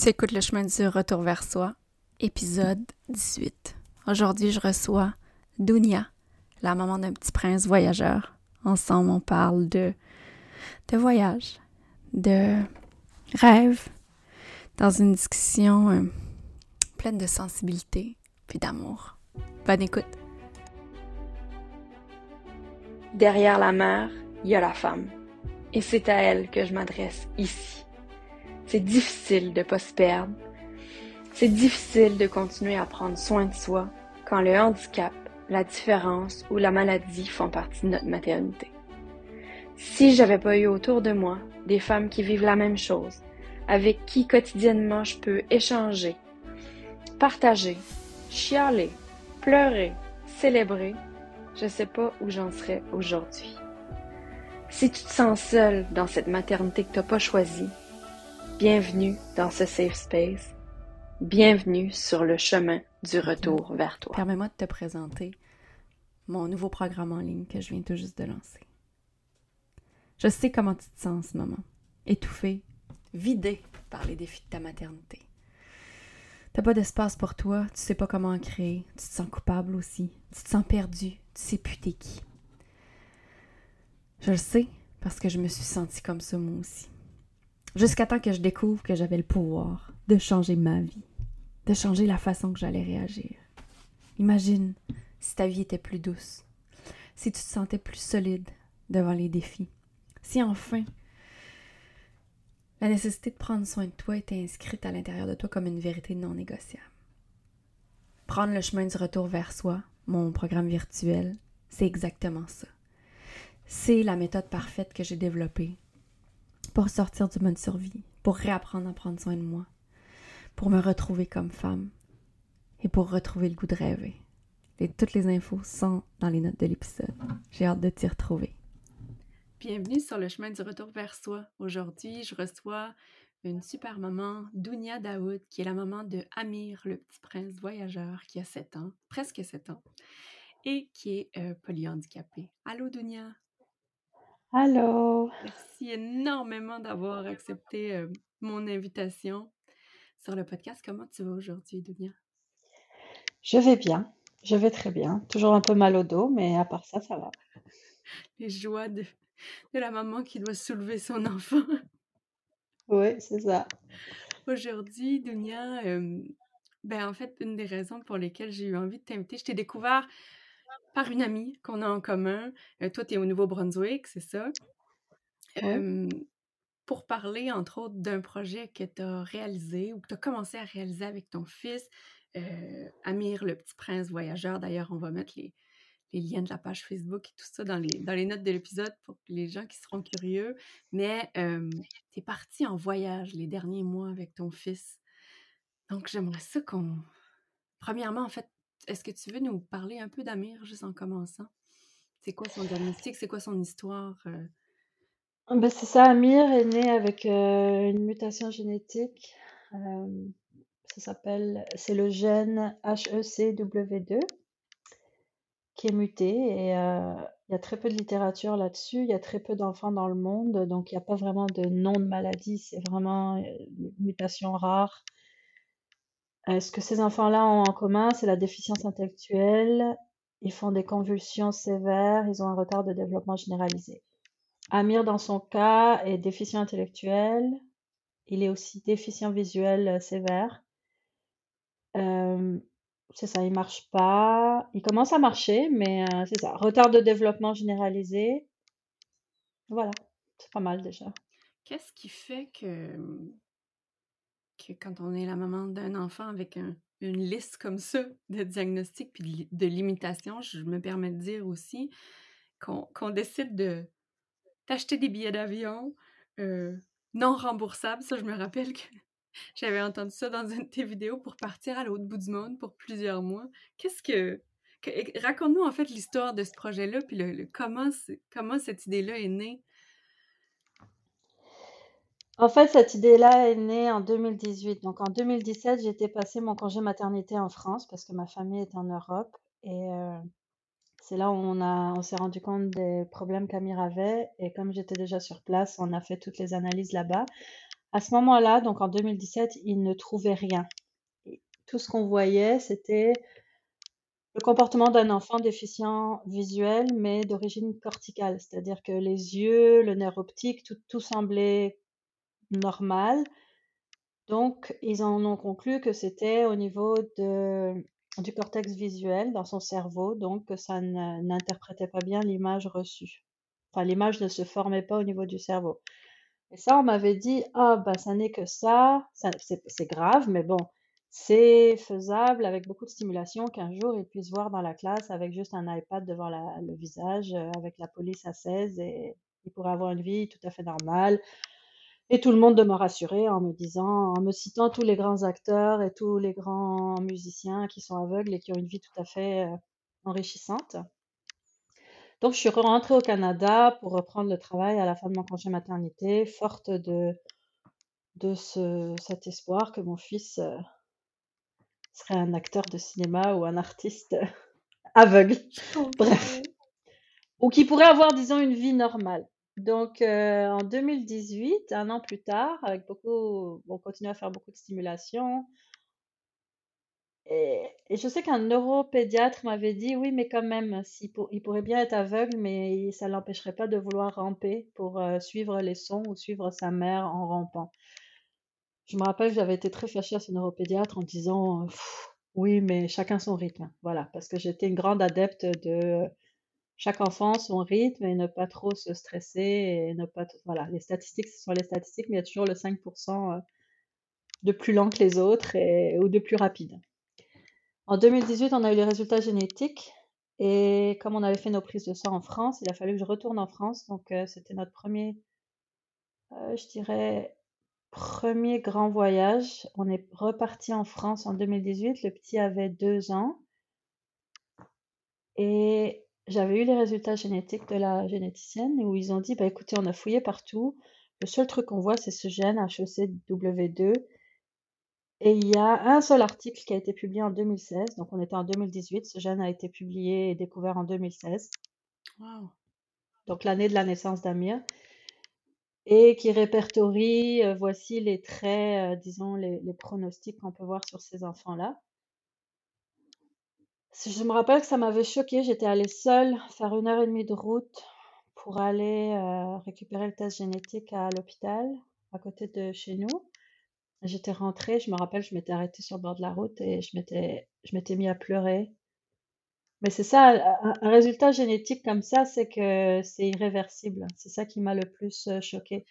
Tu écoutes le chemin du retour vers soi, épisode 18. Aujourd'hui, je reçois Dunia, la maman d'un petit prince voyageur. Ensemble, on parle de, de voyage, de rêve, dans une discussion euh, pleine de sensibilité puis d'amour. Bonne écoute. Derrière la mère, il y a la femme. Et c'est à elle que je m'adresse ici. C'est difficile de pas se perdre. C'est difficile de continuer à prendre soin de soi quand le handicap, la différence ou la maladie font partie de notre maternité. Si j'avais pas eu autour de moi des femmes qui vivent la même chose, avec qui quotidiennement je peux échanger, partager, chialer, pleurer, célébrer, je sais pas où j'en serais aujourd'hui. Si tu te sens seule dans cette maternité que t'as pas choisie, bienvenue dans ce safe space. Bienvenue sur le chemin du retour vers toi. Permets-moi de te présenter mon nouveau programme en ligne que je viens tout juste de lancer. Je sais comment tu te sens en ce moment. Étouffée, vidée par les défis de ta maternité. T'as pas d'espace pour toi, tu sais pas comment en créer, tu te sens coupable aussi, tu te sens perdu, tu sais plus t'es qui. Je le sais parce que je me suis sentie comme ça moi aussi. Jusqu'à temps que je découvre que j'avais le pouvoir de changer ma vie, de changer la façon que j'allais réagir. Imagine si ta vie était plus douce, si tu te sentais plus solide devant les défis, si enfin la nécessité de prendre soin de toi était inscrite à l'intérieur de toi comme une vérité non négociable. Prendre le chemin du retour vers soi, mon programme virtuel, c'est exactement ça. C'est la méthode parfaite que j'ai développée pour sortir du mode survie, pour réapprendre à prendre soin de moi, pour me retrouver comme femme et pour retrouver le goût de rêver. Et toutes les infos sont dans les notes de l'épisode. J'ai hâte de t'y retrouver. Bienvenue sur le chemin du retour vers soi. Aujourd'hui, je reçois une super maman, Dounia Daoud, qui est la maman de Amir, le petit prince voyageur, qui a 7 ans, presque 7 ans, et qui est euh, polyhandicapé. Allô, Dounia? Allô? Merci énormément d'avoir accepté euh, mon invitation sur le podcast. Comment tu vas aujourd'hui, Dounia? Je vais bien, je vais très bien. Toujours un peu mal au dos, mais à part ça, ça va. Les joies de, de la maman qui doit soulever son enfant. Oui, c'est ça. Aujourd'hui, Dounia, euh, ben en fait, une des raisons pour lesquelles j'ai eu envie de t'inviter, je t'ai découvert par une amie qu'on a en commun. Euh, toi, tu es au Nouveau-Brunswick, c'est ça? Ouais. Euh, pour parler, entre autres, d'un projet que tu as réalisé ou que tu as commencé à réaliser avec ton fils, euh, Amir, le petit prince voyageur. D'ailleurs, on va mettre les, les liens de la page Facebook et tout ça dans les, dans les notes de l'épisode pour les gens qui seront curieux. Mais tu es parti en voyage les derniers mois avec ton fils. Donc, j'aimerais ça qu'on... Premièrement, en fait, est-ce que tu veux nous parler un peu d'Amir juste en commençant? C'est quoi son diagnostic? C'est quoi son histoire? euh? Ben, c'est ça, Amir est né avec euh, une mutation génétique. euh, ça s'appelle, c'est le gène HECW2 qui est muté et il y a très peu de littérature là-dessus. Il y a très peu d'enfants dans le monde, donc il n'y a pas vraiment de nom de maladie. C'est vraiment une mutation rare. Euh, ce que ces enfants-là ont en commun, c'est la déficience intellectuelle. Ils font des convulsions sévères. Ils ont un retard de développement généralisé. Amir, dans son cas, est déficient intellectuel. Il est aussi déficient visuel euh, sévère. Euh, c'est ça, il marche pas. Il commence à marcher, mais euh, c'est ça. Retard de développement généralisé. Voilà, c'est pas mal déjà. Qu'est-ce qui fait que, quand on est la maman d'un enfant avec un- une liste comme ça de diagnostics puis de, li- de limitations, je me permets de dire aussi qu'on décide de d'acheter des billets d'avion euh, non remboursables. Ça, je me rappelle que j'avais entendu ça dans une de tes vidéos pour partir à l'autre bout du monde pour plusieurs mois. Qu'est-ce que... Raconte-nous en fait l'histoire de ce projet-là, puis comment, comment cette idée-là est née? En fait, cette idée-là est née en 2018. Donc en 2017, j'étais passé mon congé maternité en France parce que ma famille est en Europe. Et euh, c'est là où on on s'est rendu compte des problèmes qu'Amir avait. Et comme j'étais déjà sur place, on a fait toutes les analyses là-bas. À ce moment-là, donc en 2017, ils ne trouvaient rien. tout ce qu'on voyait, c'était le comportement d'un enfant déficient visuel, mais d'origine corticale, c'est-à-dire que les yeux, le nerf optique, tout semblait normal. Donc, ils en ont conclu que c'était au niveau de, du cortex visuel dans son cerveau, donc que ça n'interprétait pas bien l'image reçue. Enfin, l'image ne se formait pas au niveau du cerveau. Et ça, on m'avait dit, ah, bah, ça n'est que ça, c'est grave, mais bon, c'est faisable avec beaucoup de stimulation qu'un jour ils puissent voir dans la classe avec juste un iPad devant le visage, euh, avec la police à 16 et ils pourraient avoir une vie tout à fait normale. Et tout le monde de me rassurer en me disant, en me citant tous les grands acteurs et tous les grands musiciens qui sont aveugles et qui ont une vie tout à fait euh, enrichissante. Donc, je suis rentrée au Canada pour reprendre le travail à la fin de mon congé maternité, forte de, de ce, cet espoir que mon fils euh, serait un acteur de cinéma ou un artiste aveugle. Bref. Ou qui pourrait avoir, disons, une vie normale. Donc, euh, en 2018, un an plus tard, avec beaucoup, on continue à faire beaucoup de stimulation. Et, je sais qu'un neuropédiatre m'avait dit, oui, mais quand même, il pourrait bien être aveugle, mais ça ne l'empêcherait pas de vouloir ramper pour euh, suivre les sons ou suivre sa mère en rampant. Je me rappelle j'avais été très fâchée à ce neuropédiatre en disant, oui, mais chacun son rythme. Voilà, parce que j'étais une grande adepte de chaque enfant son rythme et ne pas trop se stresser et ne pas voilà les statistiques ce sont les statistiques mais il y a toujours le 5% euh, de plus lent que les autres ou de plus rapide. En 2018, on a eu les résultats génétiques et comme on avait fait nos prises de sang en France, il a fallu que je retourne en France. Donc euh, c'était notre premier, euh, je dirais, premier grand voyage. On est reparti en France en 2018. Le petit avait deux ans et j'avais eu les résultats génétiques de la généticienne où ils ont dit, bah écoutez, on a fouillé partout. Le seul truc qu'on voit, c'est ce gène HECW2. Et il y a un seul article qui a été publié en 2016. Donc on était en 2018. Ce gène a été publié et découvert en 2016. Wow. Donc l'année de la naissance d'Amir. Et qui répertorie, euh, voici les traits, euh, disons, les pronostics qu'on peut voir sur ces enfants-là. Je me rappelle que ça m'avait choquée. J'étais allée seule faire une heure et demie de route pour aller euh, récupérer le test génétique à l'hôpital, à côté de chez nous. J'étais rentrée, je me rappelle, je m'étais arrêtée sur le bord de la route et je m'étais, je m'étais mis à pleurer. Mais c'est ça, un, résultat génétique comme ça, c'est que c'est irréversible. C'est ça qui m'a le plus euh, choquée.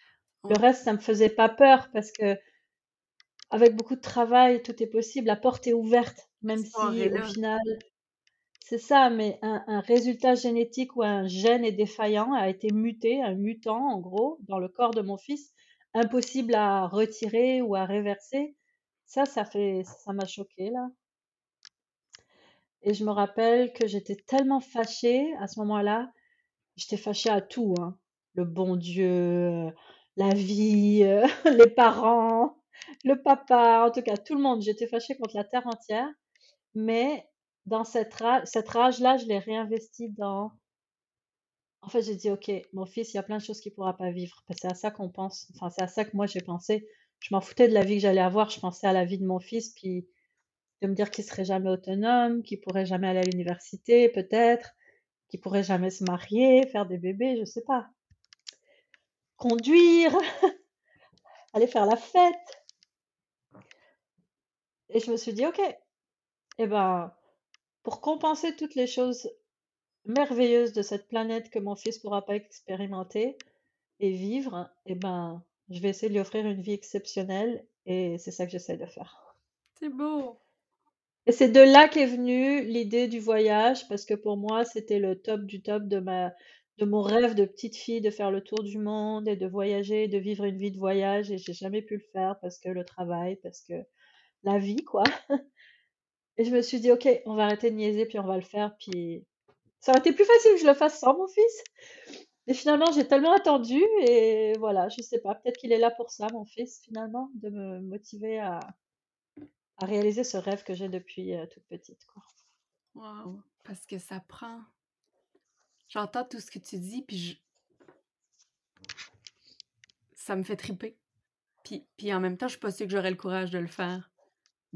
Le reste, ça me faisait pas peur parce que avec beaucoup de travail, tout est possible. La porte est ouverte, même si au final, c'est ça, mais un, résultat génétique ou un gène est défaillant, a été muté, un mutant en gros, dans le corps de mon fils, impossible à retirer ou à réverser. Ça, ça fait, ça m'a choqué là. Et je me rappelle que j'étais tellement fâchée à ce moment-là. J'étais fâchée à tout, hein. Le bon Dieu, la vie, les parents, le papa, en tout cas tout le monde. J'étais fâchée contre la terre entière. Mais dans cette cette rage-là, je l'ai réinvesti dans. En fait, j'ai dit, OK, mon fils, il y a plein de choses qu'il ne pourra pas vivre. C'est à ça qu'on pense. Enfin, c'est à ça que moi, j'ai pensé. Je m'en foutais de la vie que j'allais avoir. Je pensais à la vie de mon fils, puis de me dire qu'il serait jamais autonome, qu'il pourrait jamais aller à l'université, peut-être, qu'il pourrait jamais se marier, faire des bébés, je sais pas. Conduire, aller faire la fête. Et je me suis dit, OK, eh ben, pour compenser toutes les choses merveilleuses de cette planète que mon fils pourra pas expérimenter et vivre, eh ben, je vais essayer de lui offrir une vie exceptionnelle et c'est ça que j'essaie de faire. C'est beau. Et c'est de là qu'est venue l'idée du voyage parce que pour moi, c'était le top du top de ma de mon rêve de petite fille de faire le tour du monde et de voyager, de vivre une vie de voyage et j'ai jamais pu le faire parce que le travail, parce que la vie quoi. Et je me suis dit, OK, on va arrêter de niaiser, puis on va le faire. Puis ça aurait été plus facile que je le fasse sans mon fils. Mais finalement, j'ai tellement attendu et voilà, je sais pas, peut-être qu'il est là pour ça, mon fils, finalement, de me motiver à, réaliser ce rêve que j'ai depuis euh, toute petite. Quoi. Wow, parce que ça prend. J'entends tout ce que tu dis, puis je... ça me fait triper. Puis, puis en même temps, je suis pas sûre que j'aurais le courage de le faire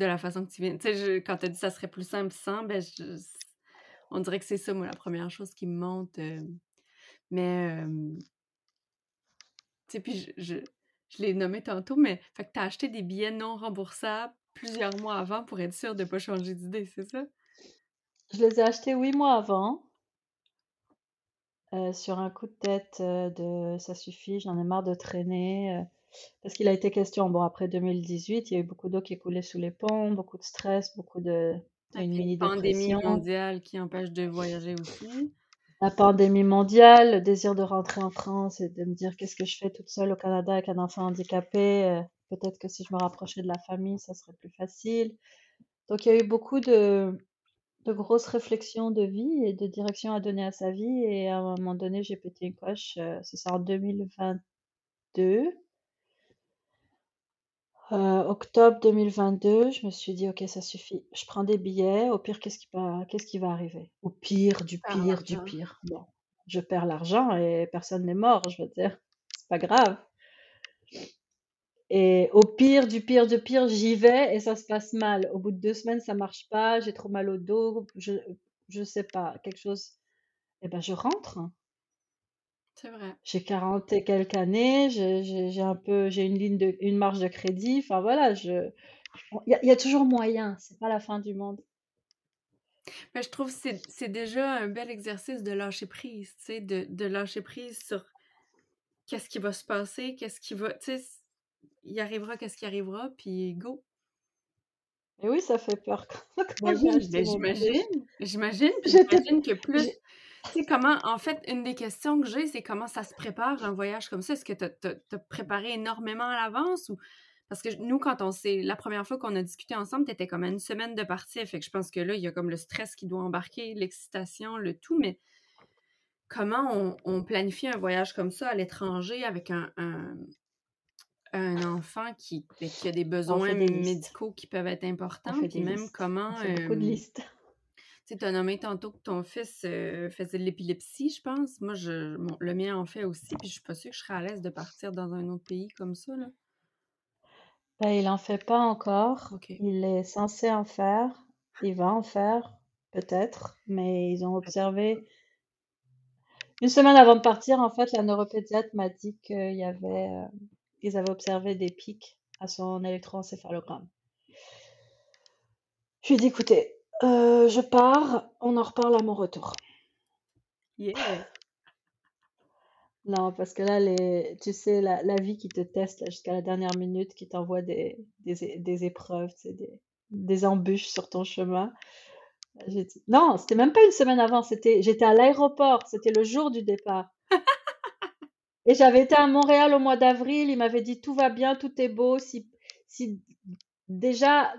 de la façon que tu viens. Tu sais, quand tu as dit ça serait plus simple sans, ben, on dirait que c'est ça, moi, la première chose qui me monte. Euh, mais, tu sais, puis je, l'ai nommé tantôt, mais fait que tu as acheté des billets non remboursables plusieurs mois avant pour être sûr de ne pas changer d'idée, c'est ça? Je les ai achetés huit mois avant. Euh, sur un coup de tête euh, de ça suffit, j'en ai marre de traîner. Euh, parce qu'il a été question, bon, après 2018, il y a eu beaucoup d'eau qui coulée sous les ponts, beaucoup de stress, beaucoup de. Une mini pandémie mondiale qui empêche de voyager aussi. La pandémie mondiale, le désir de rentrer en France et de me dire qu'est-ce que je fais toute seule au Canada avec un enfant handicapé. Peut-être que si je me rapprochais de la famille, ça serait plus facile. Donc il y a eu beaucoup de, de grosses réflexions de vie et de direction à donner à sa vie. Et à un moment donné, j'ai pété une coche. Euh, c'est ça en 2022. Euh, octobre 2022, je me suis dit, OK, ça suffit. Je prends des billets. Au pire, qu'est-ce qui va, qu'est-ce qui va arriver? Au pire, du pire, du pire. Bon, je perds l'argent et personne n'est mort, je veux dire. C'est pas grave. Et au pire, du pire, du pire, j'y vais et ça se passe mal. Au bout de deux semaines, ça marche pas, j'ai trop mal au dos, je, je sais pas, quelque chose. Et eh ben, je rentre. C'est vrai. J'ai 40 et quelques années, j'ai un peu, j'ai une ligne de, une marge de crédit. Enfin voilà, je, il y, a toujours moyen. C'est pas la fin du monde. Mais je trouve que c'est déjà un bel exercice de lâcher prise, tu sais, de, de lâcher prise sur qu'est-ce qui va se passer, qu'est-ce qui va, tu sais, il arrivera qu'est-ce qui arrivera, puis go. Et oui, ça fait peur. Ben j'imagine, j'imagine, j'imagine que plus... sais, comment, en fait, une des questions que j'ai, c'est comment ça se prépare un voyage comme ça? Est-ce que tu as, préparé énormément à l'avance ou? Parce que nous, quand on s'est. La première fois qu'on a discuté ensemble, tu étais comme à une semaine de partir. Fait que je pense que là, il y a comme le stress qui doit embarquer, l'excitation, le tout. Mais comment on, planifie un voyage comme ça à l'étranger avec un, un enfant qui, ben, qui a des besoins médicaux qui peuvent être importants, puis même comment... beaucoup de listes. Tu as nommé tantôt que ton fils faisait de l'épilepsie, je pense. Moi, je, le mien en fait aussi, puis je suis pas sûre que je serais à l'aise de partir dans un autre pays comme ça. Là. Ben, il en fait pas encore. Il est censé en faire. Il va en faire, peut-être, mais ils ont observé... Une semaine avant de partir, en fait, la neuropédiatre m'a dit qu'il y avait ils avaient observé des pics à son électroencéphalogramme. Je lui ai dit, écoutez, euh, je pars, on en reparle à mon retour. Yeah. Non, parce que là, les, tu sais, la, vie qui te teste jusqu'à la dernière minute, qui t'envoie des, des, épreuves, des, des embûches sur ton chemin. Dit... Non, c'était même pas une semaine avant, c'était, j'étais à l'aéroport, c'était le jour du départ. Et j'avais été à Montréal au mois d'avril, il m'avait dit tout va bien, tout est beau. Si, si déjà,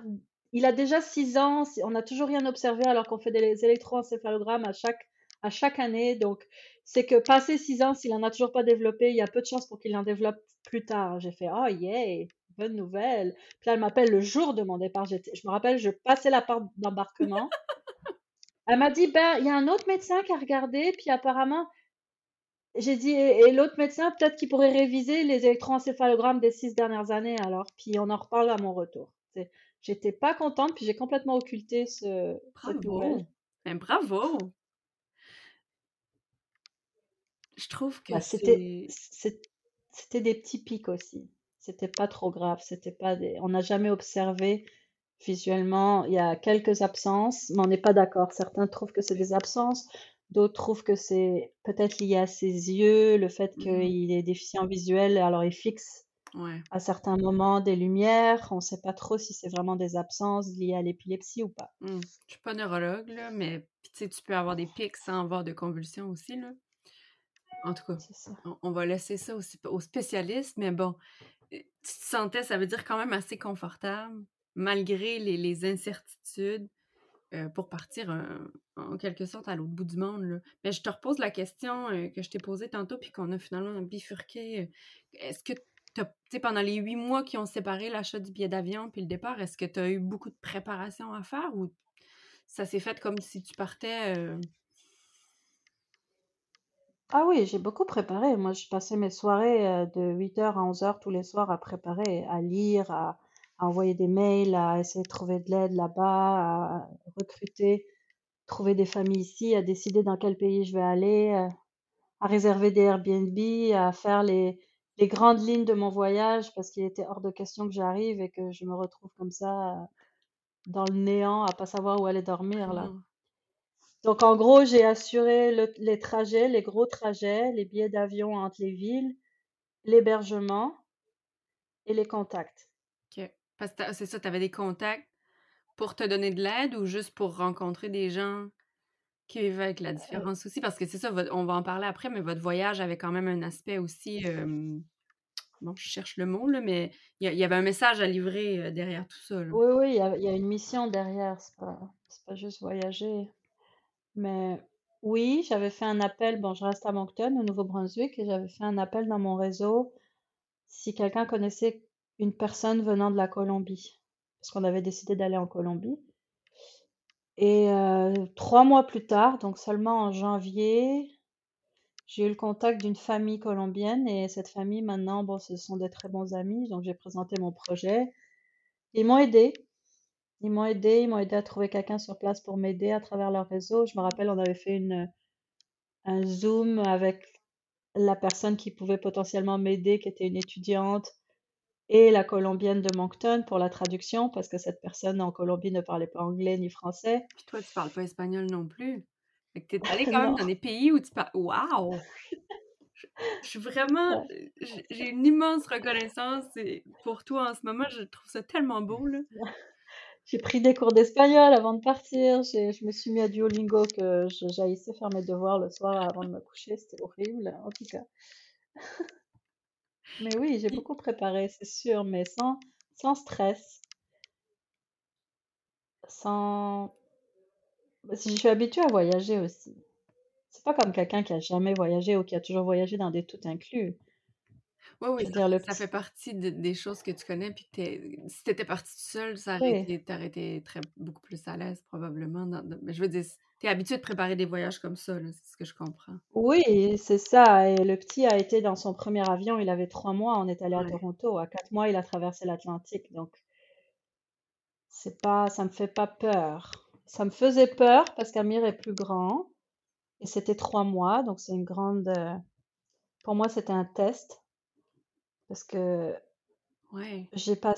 il a déjà six ans, on n'a toujours rien observé alors qu'on fait des électroencéphalogrammes à chaque, à chaque année. Donc, c'est que passé six ans, s'il en a toujours pas développé, il y a peu de chances pour qu'il en développe plus tard. J'ai fait, oh yeah, bonne nouvelle. Puis là, elle m'appelle le jour de mon départ. Je me rappelle, je passais la porte d'embarquement. Elle m'a dit, ben, il y a un autre médecin qui a regardé, puis apparemment, j'ai dit, et, l'autre médecin, peut-être qu'il pourrait réviser les électroencéphalogrammes des six dernières années, alors, puis on en reparle à mon retour. J'étais pas contente, puis j'ai complètement occulté ce, bravo. Bravo! Je trouve que bah, c'était c'était des petits pics aussi. C'était pas trop grave. C'était pas des. On n'a jamais observé visuellement. Il y a quelques absences, mais on n'est pas d'accord. Certains trouvent que c'est des absences. D'autres trouvent que c'est peut-être lié à ses yeux, le fait mmh qu'il est déficient visuel, alors il fixe à certains moments des lumières. On ne sait pas trop si c'est vraiment des absences liées à l'épilepsie ou pas. Mmh. Je ne suis pas neurologue, là, mais tu peux avoir des pics sans avoir de convulsions aussi. Là. En tout cas, On, va laisser ça aussi aux spécialistes, mais bon, tu te sentais, ça veut dire quand même assez confortable, malgré les incertitudes. Euh, pour partir en quelque sorte à l'autre bout du monde. Mais je te repose la question euh, que je t'ai posée tantôt, puis qu'on a finalement bifurqué. Euh, est-ce que tu sais, pendant les huit mois qui ont séparé l'achat du billet d'avion puis le départ, est-ce que tu as eu beaucoup de préparation à faire ou ça s'est fait comme si tu partais Ah oui, j'ai beaucoup préparé. Moi, je passais mes soirées euh, de 8h à 11h tous les soirs à préparer, à lire, à, à envoyer des mails, à essayer de trouver de l'aide là-bas, à recruter, trouver des familles ici, à décider dans quel pays je vais aller, euh, à réserver des Airbnb, à faire les, les grandes lignes de mon voyage parce qu'il était hors de question que j'arrive et que je me retrouve comme ça euh, dans le néant à pas savoir où aller dormir là. Non. Donc en gros, j'ai assuré le- les trajets, les gros trajets, les billets d'avion entre les villes, l'hébergement et les contacts. OK. Parce que c'est ça, tu avais des contacts pour te donner de l'aide ou juste pour rencontrer des gens qui vivent avec la différence aussi? Parce que c'est ça, on va en parler après, mais votre voyage avait quand même un aspect aussi. euh, bon, je cherche le mot, là, mais il y, avait un message à livrer euh, derrière tout ça. Oui, oui, il y a, une mission derrière, c'est pas, pas juste voyager. Mais oui, j'avais fait un appel, bon, je reste à Moncton, au Nouveau-Brunswick, et j'avais fait un appel dans mon réseau si quelqu'un connaissait une personne venant de la Colombie, parce qu'on avait décidé d'aller en Colombie. Et euh, trois mois plus tard, donc seulement en janvier, j'ai eu le contact d'une famille colombienne, et cette famille, maintenant, bon, ce sont des très bons amis, donc j'ai présenté mon projet. Ils m'ont aidé. Ils m'ont aidé, ils m'ont aidé à trouver quelqu'un sur place pour m'aider à travers leur réseau. Je me rappelle, on avait fait une, un Zoom avec la personne qui pouvait potentiellement m'aider, qui était une étudiante, et la Colombienne de Moncton pour la traduction, parce que cette personne en Colombie ne parlait pas anglais ni français. Puis toi, tu parles pas espagnol non plus. Fait que t'es allé quand même dans des pays où tu parles. Waouh! Je suis vraiment. J'ai une immense reconnaissance pour toi en ce moment. Je trouve ça tellement beau, là. J'ai pris des cours d'espagnol avant de partir. Je me suis mis à Duolingo que j'haïssais faire mes devoirs le soir avant de me coucher. C'était horrible, en tout cas. Mais oui, j'ai beaucoup préparé, c'est sûr, mais sans, sans stress, sans... Si je suis habituée à voyager aussi. C'est pas comme quelqu'un qui a jamais voyagé ou qui a toujours voyagé dans des tout inclus. Oui, oui, Je veux ça, dire, le ça fait partie de- des choses que tu connais. Puis t'es- si t'étais partie toute seule, ça aurait Oui. été, t'aurais été très, beaucoup plus à l'aise, probablement. dans- dans- mais je veux dire, t'es habitué de préparer des voyages comme ça, là, c'est ce que je comprends. Oui, c'est ça. Et le petit a été dans son premier avion, il avait trois mois, on est allé à Ouais. Toronto. À quatre mois, il a traversé l'Atlantique. Donc, c'est pas, ça me fait pas peur. Ça me faisait peur parce qu'Amir est plus grand et c'était trois mois. Donc, c'est une grande. euh, Pour moi, c'était un test parce que Ouais. j'ai pas.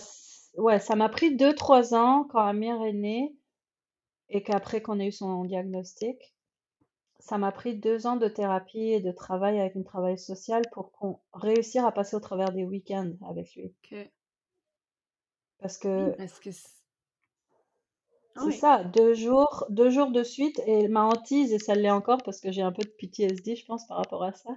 Ouais, ça m'a pris deux, trois ans quand Amir est né et qu'après qu'on ait eu son diagnostic. Ça m'a pris deux ans de thérapie et de travail avec une travailleuse sociale pour qu'on réussir à passer au travers des week-ends avec lui. Que... Parce que. Ah c'est oui. ça, deux jours, deux jours de suite, et ma hantise, et ça l'est encore parce que j'ai un peu de PTSD, je pense, par rapport à ça.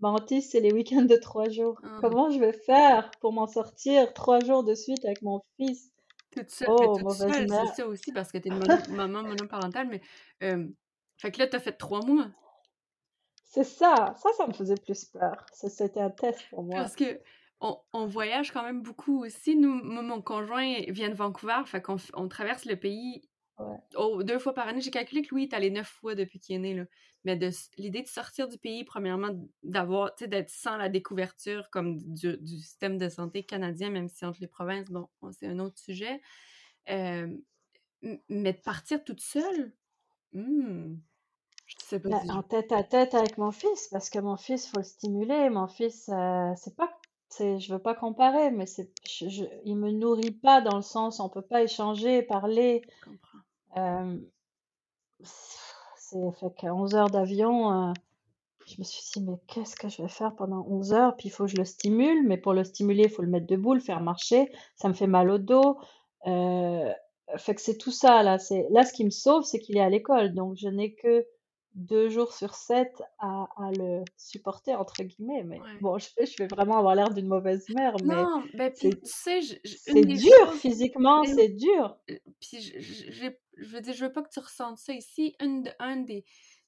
Ma hantise, c'est les week-ends de trois jours. Ah. Comment je vais faire pour m'en sortir trois jours de suite avec mon fils? Toute seule, Oh, toute mauvaise seule, c'est ça aussi, parce que t'es une mono- maman monoparentale, mais... euh, Fait que là, t'as fait trois mois. C'est ça, ça, ça me faisait plus peur. Ça, C'était un test pour moi. Parce que on, on voyage quand même beaucoup aussi. Nous, moi, mon conjoint vient de Vancouver, fait qu'on on traverse le pays Ouais. oh, deux fois par année. J'ai calculé que Louis est allé neuf fois depuis qu'il est né. Là. Mais de l'idée de sortir du pays, premièrement, d'avoir, d'être sans la découverture comme du, du système de santé canadien, même si entre les provinces, bon, c'est un autre sujet. Euh, mais de partir toute seule, hmm, pas Ben, en tête à tête avec mon fils, parce que mon fils, faut le stimuler. Mon fils, euh, c'est pas, c'est, je veux pas comparer, mais c'est, je, je- il me nourrit pas dans le sens, on peut pas échanger, parler. comprends. Euh, c'est fait qu'à 11 heures d'avion, euh, je me suis dit, mais qu'est-ce que je vais faire pendant 11 heures? Puis il faut que je le stimule, mais pour le stimuler, il faut le mettre debout, le faire marcher. Ça me fait mal au dos. Euh, fait que c'est tout ça, là. C'est, là, ce qui me sauve, c'est qu'il est à l'école. Donc, je n'ai que deux jours sur sept à, à le supporter, entre guillemets. Mais Ouais. bon, je vais, je vais vraiment avoir l'air d'une mauvaise mère, mais Non, ben puis c'est- tu sais, c'est dur choses- physiquement, Mais- c'est dur. Puis je, je, je veux dire, je veux pas que tu ressentes ça ici. Une de- un des,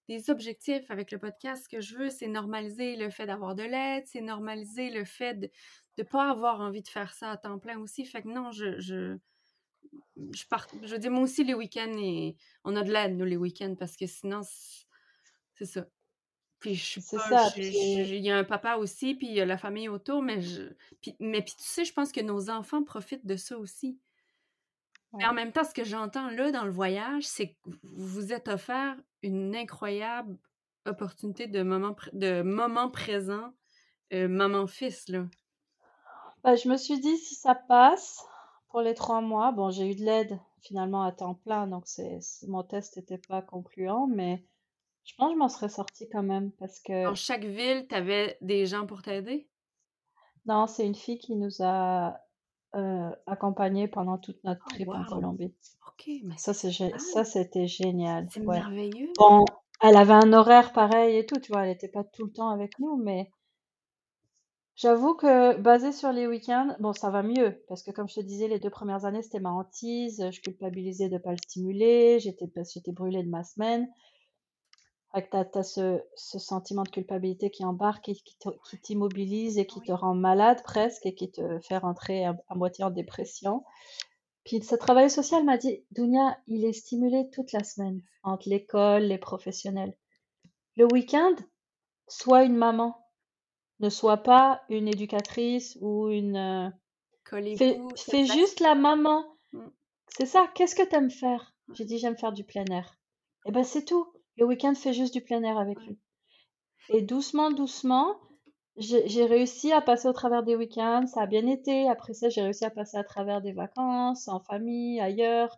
des objectifs avec le podcast que je veux, c'est normaliser le fait d'avoir de l'aide, c'est normaliser le fait de ne pas avoir envie de faire ça à temps plein aussi. Fait que non, je, je, je, part, je veux dire, moi aussi, les week-ends, et, on a de l'aide, nous, les week-ends, parce que sinon, c'est ça. Puis je suis pas. Il y a un papa aussi, puis il y a la famille autour, mais je. Puis, mais puis tu sais, je pense que nos enfants profitent de ça aussi. Mais en même temps, ce que j'entends là dans le voyage, c'est que vous vous êtes offert une incroyable opportunité de moment, de moment présent, euh, maman-fils, là. Bah, je me suis dit, si ça passe pour les trois mois, bon, j'ai eu de l'aide finalement à temps plein, donc c'est- mon test n'était pas concluant, mais je pense que je m'en serais sortie quand même parce que Dans chaque ville, tu avais des gens pour t'aider? non, c'est une fille qui nous a euh, accompagnés pendant toute notre Oh, trip en wow. Colombie. OK, mais Ça, c'est, gé- ça, c'était génial. c'est ouais. merveilleux. Bon, elle avait un horaire pareil et tout, tu vois, elle n'était pas tout le temps avec nous, mais j'avoue que basé sur les week-ends, bon, ça va mieux, parce que comme je te disais, les deux premières années, c'était ma hantise, je culpabilisais de pas le stimuler, j'étais, parce que j'étais brûlée de ma semaine. Que t'as, t'as ce, ce sentiment de culpabilité qui embarque et qui t'immobilise et qui te rend malade presque et qui te fait rentrer à, à moitié en dépression. Puis ce travail social m'a dit, Dounia, il est stimulé toute la semaine, entre l'école, les professionnels. Le week-end, sois une maman, ne sois pas une éducatrice ou une... euh, Fais, fais juste la maman. Mm. C'est ça, qu'est-ce que t'aimes faire? J'ai dit, j'aime faire du plein air. Eh ben c'est tout. Le week-end, fais juste du plein air avec lui. Et doucement, doucement, j'ai réussi à passer au travers des week-ends, ça a bien été. Après ça, j'ai réussi à passer à travers des vacances, en famille, ailleurs.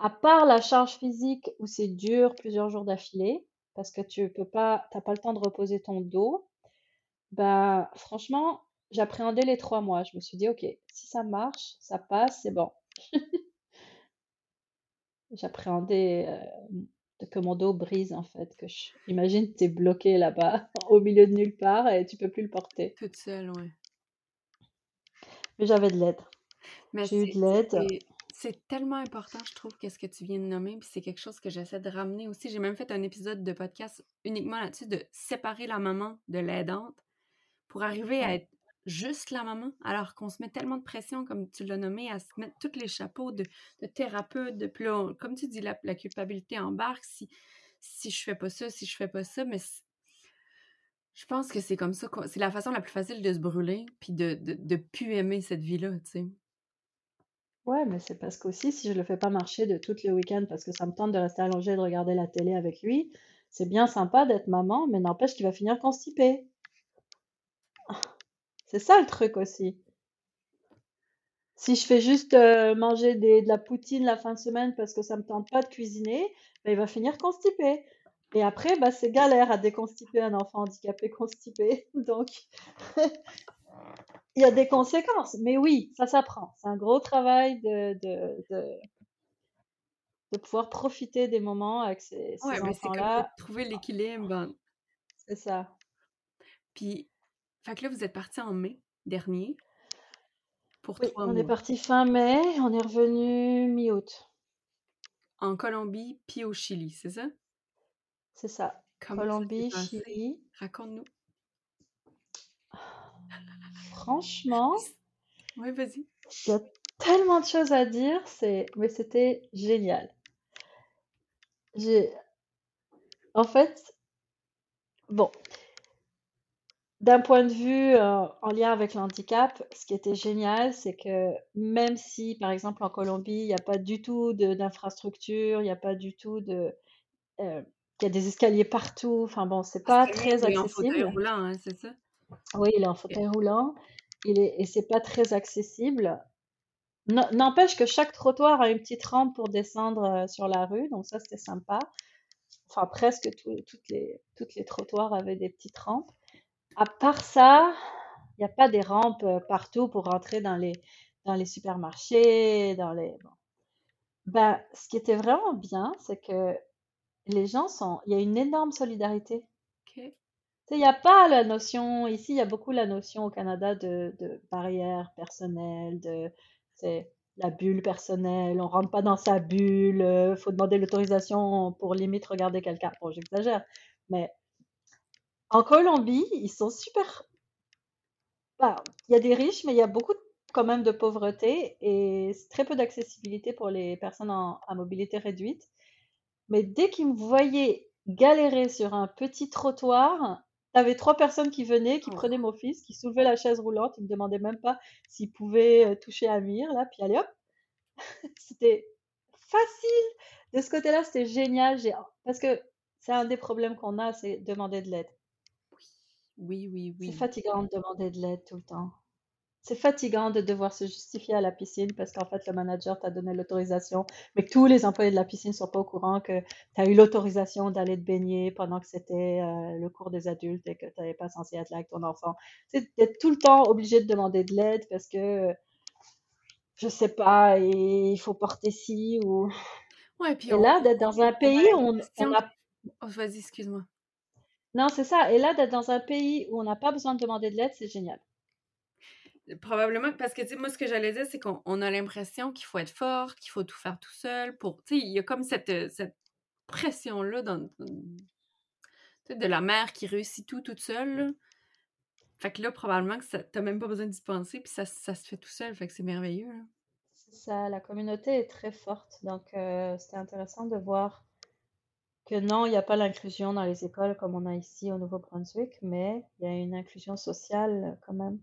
À part la charge physique où c'est dur plusieurs jours d'affilée, parce que tu peux pas, t'as pas le temps de reposer ton dos. Bah, franchement, j'appréhendais les trois mois. Je me suis dit, ok, si ça marche, ça passe, c'est bon. J'appréhendais euh, de- que mon dos brise en fait, que je... imagine t'es bloqué là-bas au milieu de nulle part et tu peux plus le porter. Toute seule, ouais. Mais j'avais de l'aide. Mais J'ai eu de l'aide. c'est- tellement important, je trouve, qu'est-ce que tu viens de nommer, puis c'est quelque chose que j'essaie de ramener aussi. J'ai même fait un épisode de podcast uniquement là-dessus, de séparer la maman de l'aidante pour arriver à être juste la maman, alors qu'on se met tellement de pression, comme tu l'as nommé, à se mettre tous les chapeaux de, thérapeute, de puis on- comme tu dis, la, la culpabilité embarque si, si je fais pas ça, si je fais pas ça, mais je pense que c'est comme ça, c'est la façon la plus facile de se brûler, puis de, de, de plus aimer cette vie-là, tu sais. Ouais, mais c'est parce qu'aussi, si je le fais pas marcher de tous les week-ends parce que ça me tente de rester allongée et de regarder la télé avec lui, c'est bien sympa d'être maman, mais n'empêche qu'il va finir constipé. C'est ça le truc aussi. Si je fais juste euh, manger des, de la poutine la fin de semaine parce que ça me tente pas de cuisiner, ben, il va finir constipé. Et après, bah, c'est galère à déconstiper un enfant handicapé constipé. Donc, il y a des conséquences. Mais oui, ça s'apprend. C'est un gros travail de, de, de, de pouvoir profiter des moments avec ces, ces Ouais, enfants-là. trouver l'équilibre. C'est ça. Puis, fait que là, vous êtes parti en mai dernier pour Oui, trois on est parti fin mai, on est revenu mi-août. en Colombie puis au Chili, c'est ça? C'est ça. Comment Colombie? Chili. Raconte-nous. Franchement, Oui, vas-y. il y a tellement de choses à dire, c'est mais c'était génial. J'ai en fait, bon, d'un point de vue euh, en lien avec l'handicap, ce qui était génial, c'est que même si, par exemple, en Colombie, il n'y a pas du tout de- d'infrastructure, il n'y a pas du tout de, euh, il y a des escaliers partout. Enfin bon, c'est pas que lui, très il est en fauteuil accessible. roulant, hein, c'est ça? Oui, il est en fauteuil roulant. Il est, et c'est pas très accessible. N'empêche que chaque trottoir a une petite rampe pour descendre euh, sur la rue, donc ça c'était sympa. Enfin, presque tout- toutes les, toutes les trottoirs avaient des petites rampes. À part ça, il n'y a pas des rampes euh, partout pour rentrer dans les, dans les supermarchés, dans les... bon. Ben, ce qui était vraiment bien, c'est que les gens sont... Il y a une énorme solidarité. Il n'y a pas la notion, ici, il y a beaucoup la notion au Canada de, de barrière personnelle, de c'est la bulle personnelle, on rentre pas dans sa bulle, euh, faut demander l'autorisation pour limite regarder quelqu'un. Bon, j'exagère, mais en Colombie, ils sont super. bah, il y a des riches, mais il y a beaucoup quand même de pauvreté et c'est très peu d'accessibilité pour les personnes en- à mobilité réduite. Mais dès qu'ils me voyaient galérer sur un petit trottoir. T'avais trois personnes qui venaient, qui Oh. prenaient mon fils, qui soulevaient la chaise roulante. Ils me demandaient même pas s'ils pouvaient euh, toucher Amir, là, puis allez hop. C'était facile. De ce côté-là, c'était génial. J'ai- Parce que c'est un des problèmes qu'on a, c'est demander de l'aide. Oui, oui, C'est oui. fatigant de demander de l'aide tout le temps. C'est fatigant de devoir se justifier à la piscine parce qu'en fait, le manager t'a donné l'autorisation, mais que tous les employés de la piscine ne sont pas au courant que tu as eu l'autorisation d'aller te baigner pendant que c'était euh, le cours des adultes et que tu n'avais pas censé être là avec ton enfant. C'est d'être tout le temps obligé de demander de l'aide parce que, je sais pas, et il faut porter ci ou... Ouais, puis Et on, là, d'être dans un pays où on, on a... Oh, vas-y, excuse-moi. Non, c'est ça. Et là, d'être dans un pays où on n'a pas besoin de demander de l'aide, c'est génial. Probablement, parce que, tu sais, moi, ce que j'allais dire, c'est qu'on on a l'impression qu'il faut être fort, qu'il faut tout faire tout seul pour... Tu sais, il y a comme cette, euh, cette pression-là dans, de la mère qui réussit tout toute seule. là. Fait que là, probablement que t'as même pas besoin d'y penser, puis ça, ça se fait tout seul, fait que c'est merveilleux, là. C'est ça, la communauté est très forte. Donc, euh, c'était intéressant de voir que non, il n'y a pas l'inclusion dans les écoles comme on a ici au Nouveau-Brunswick, mais il y a une inclusion sociale euh, quand même.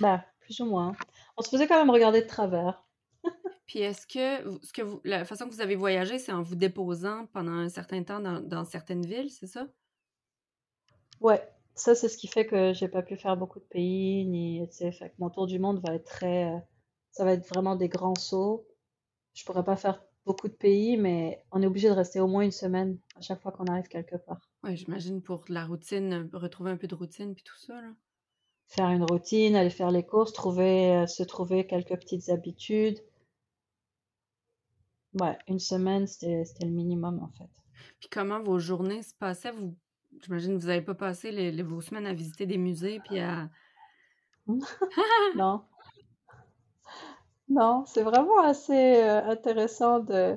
Bah, plus ou moins. On se faisait quand même regarder de travers. Puis est-ce que, ce que vous, la façon que vous avez voyagé, c'est en vous déposant pendant un certain temps dans, dans certaines villes, c'est ça? Ouais, ça c'est ce qui fait que j'ai pas pu faire beaucoup de pays, ni, fait que mon tour du monde va être très, euh, ça va être vraiment des grands sauts. Je pourrais pas faire beaucoup de pays, mais on est obligé de rester au moins une semaine à chaque fois qu'on arrive quelque part. Ouais, j'imagine pour la routine, euh, retrouver un peu de routine, puis tout ça, là. faire une routine, aller faire les courses, trouver, euh, se trouver quelques petites habitudes. Ouais, une semaine, c'était, c'était le minimum en fait. Puis comment vos journées se passaient? Vous, j'imagine que vous n'avez pas passé les, les- vos semaines à visiter des musées, puis à... Non, non, c'est vraiment assez euh, intéressant de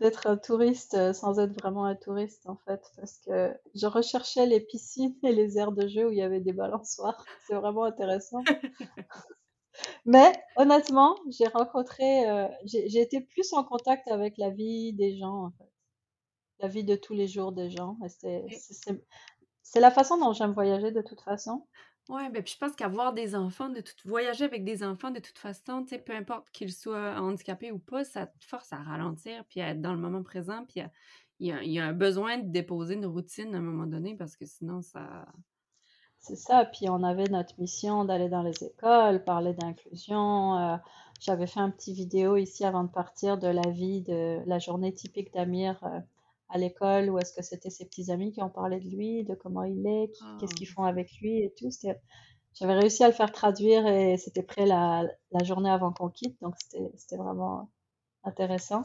d'être un touriste euh, sans être vraiment un touriste en fait, parce que je recherchais les piscines et les aires de jeu où il y avait des balançoires. C'est vraiment intéressant. Mais honnêtement, j'ai rencontré, euh, j'ai j'ai été plus en contact avec la vie des gens en fait. la vie de tous les jours des gens. Et c'est, Ok. c'est, c'est- c'est la façon dont j'aime voyager de toute façon. Ouais, ben puis je pense qu'avoir des enfants, de tout, voyager avec des enfants de toute façon, tu sais, peu importe qu'ils soient handicapés ou pas, ça te force à ralentir, puis à être dans le moment présent, puis à- il y a, il y a un besoin de déposer une routine à un moment donné, parce que sinon, ça... C'est ça. Puis on avait notre mission d'aller dans les écoles, parler d'inclusion. euh, j'avais fait un petit vidéo ici avant de partir de la vie de la journée typique d'Amir euh, à l'école, où est-ce que c'était ses petits amis qui ont parlé de lui, de comment il est, qui- qu'est-ce qu'ils font avec lui et tout. C'était, j'avais réussi à le faire traduire et c'était prêt la, la journée avant qu'on quitte, donc c'était, c'était vraiment intéressant.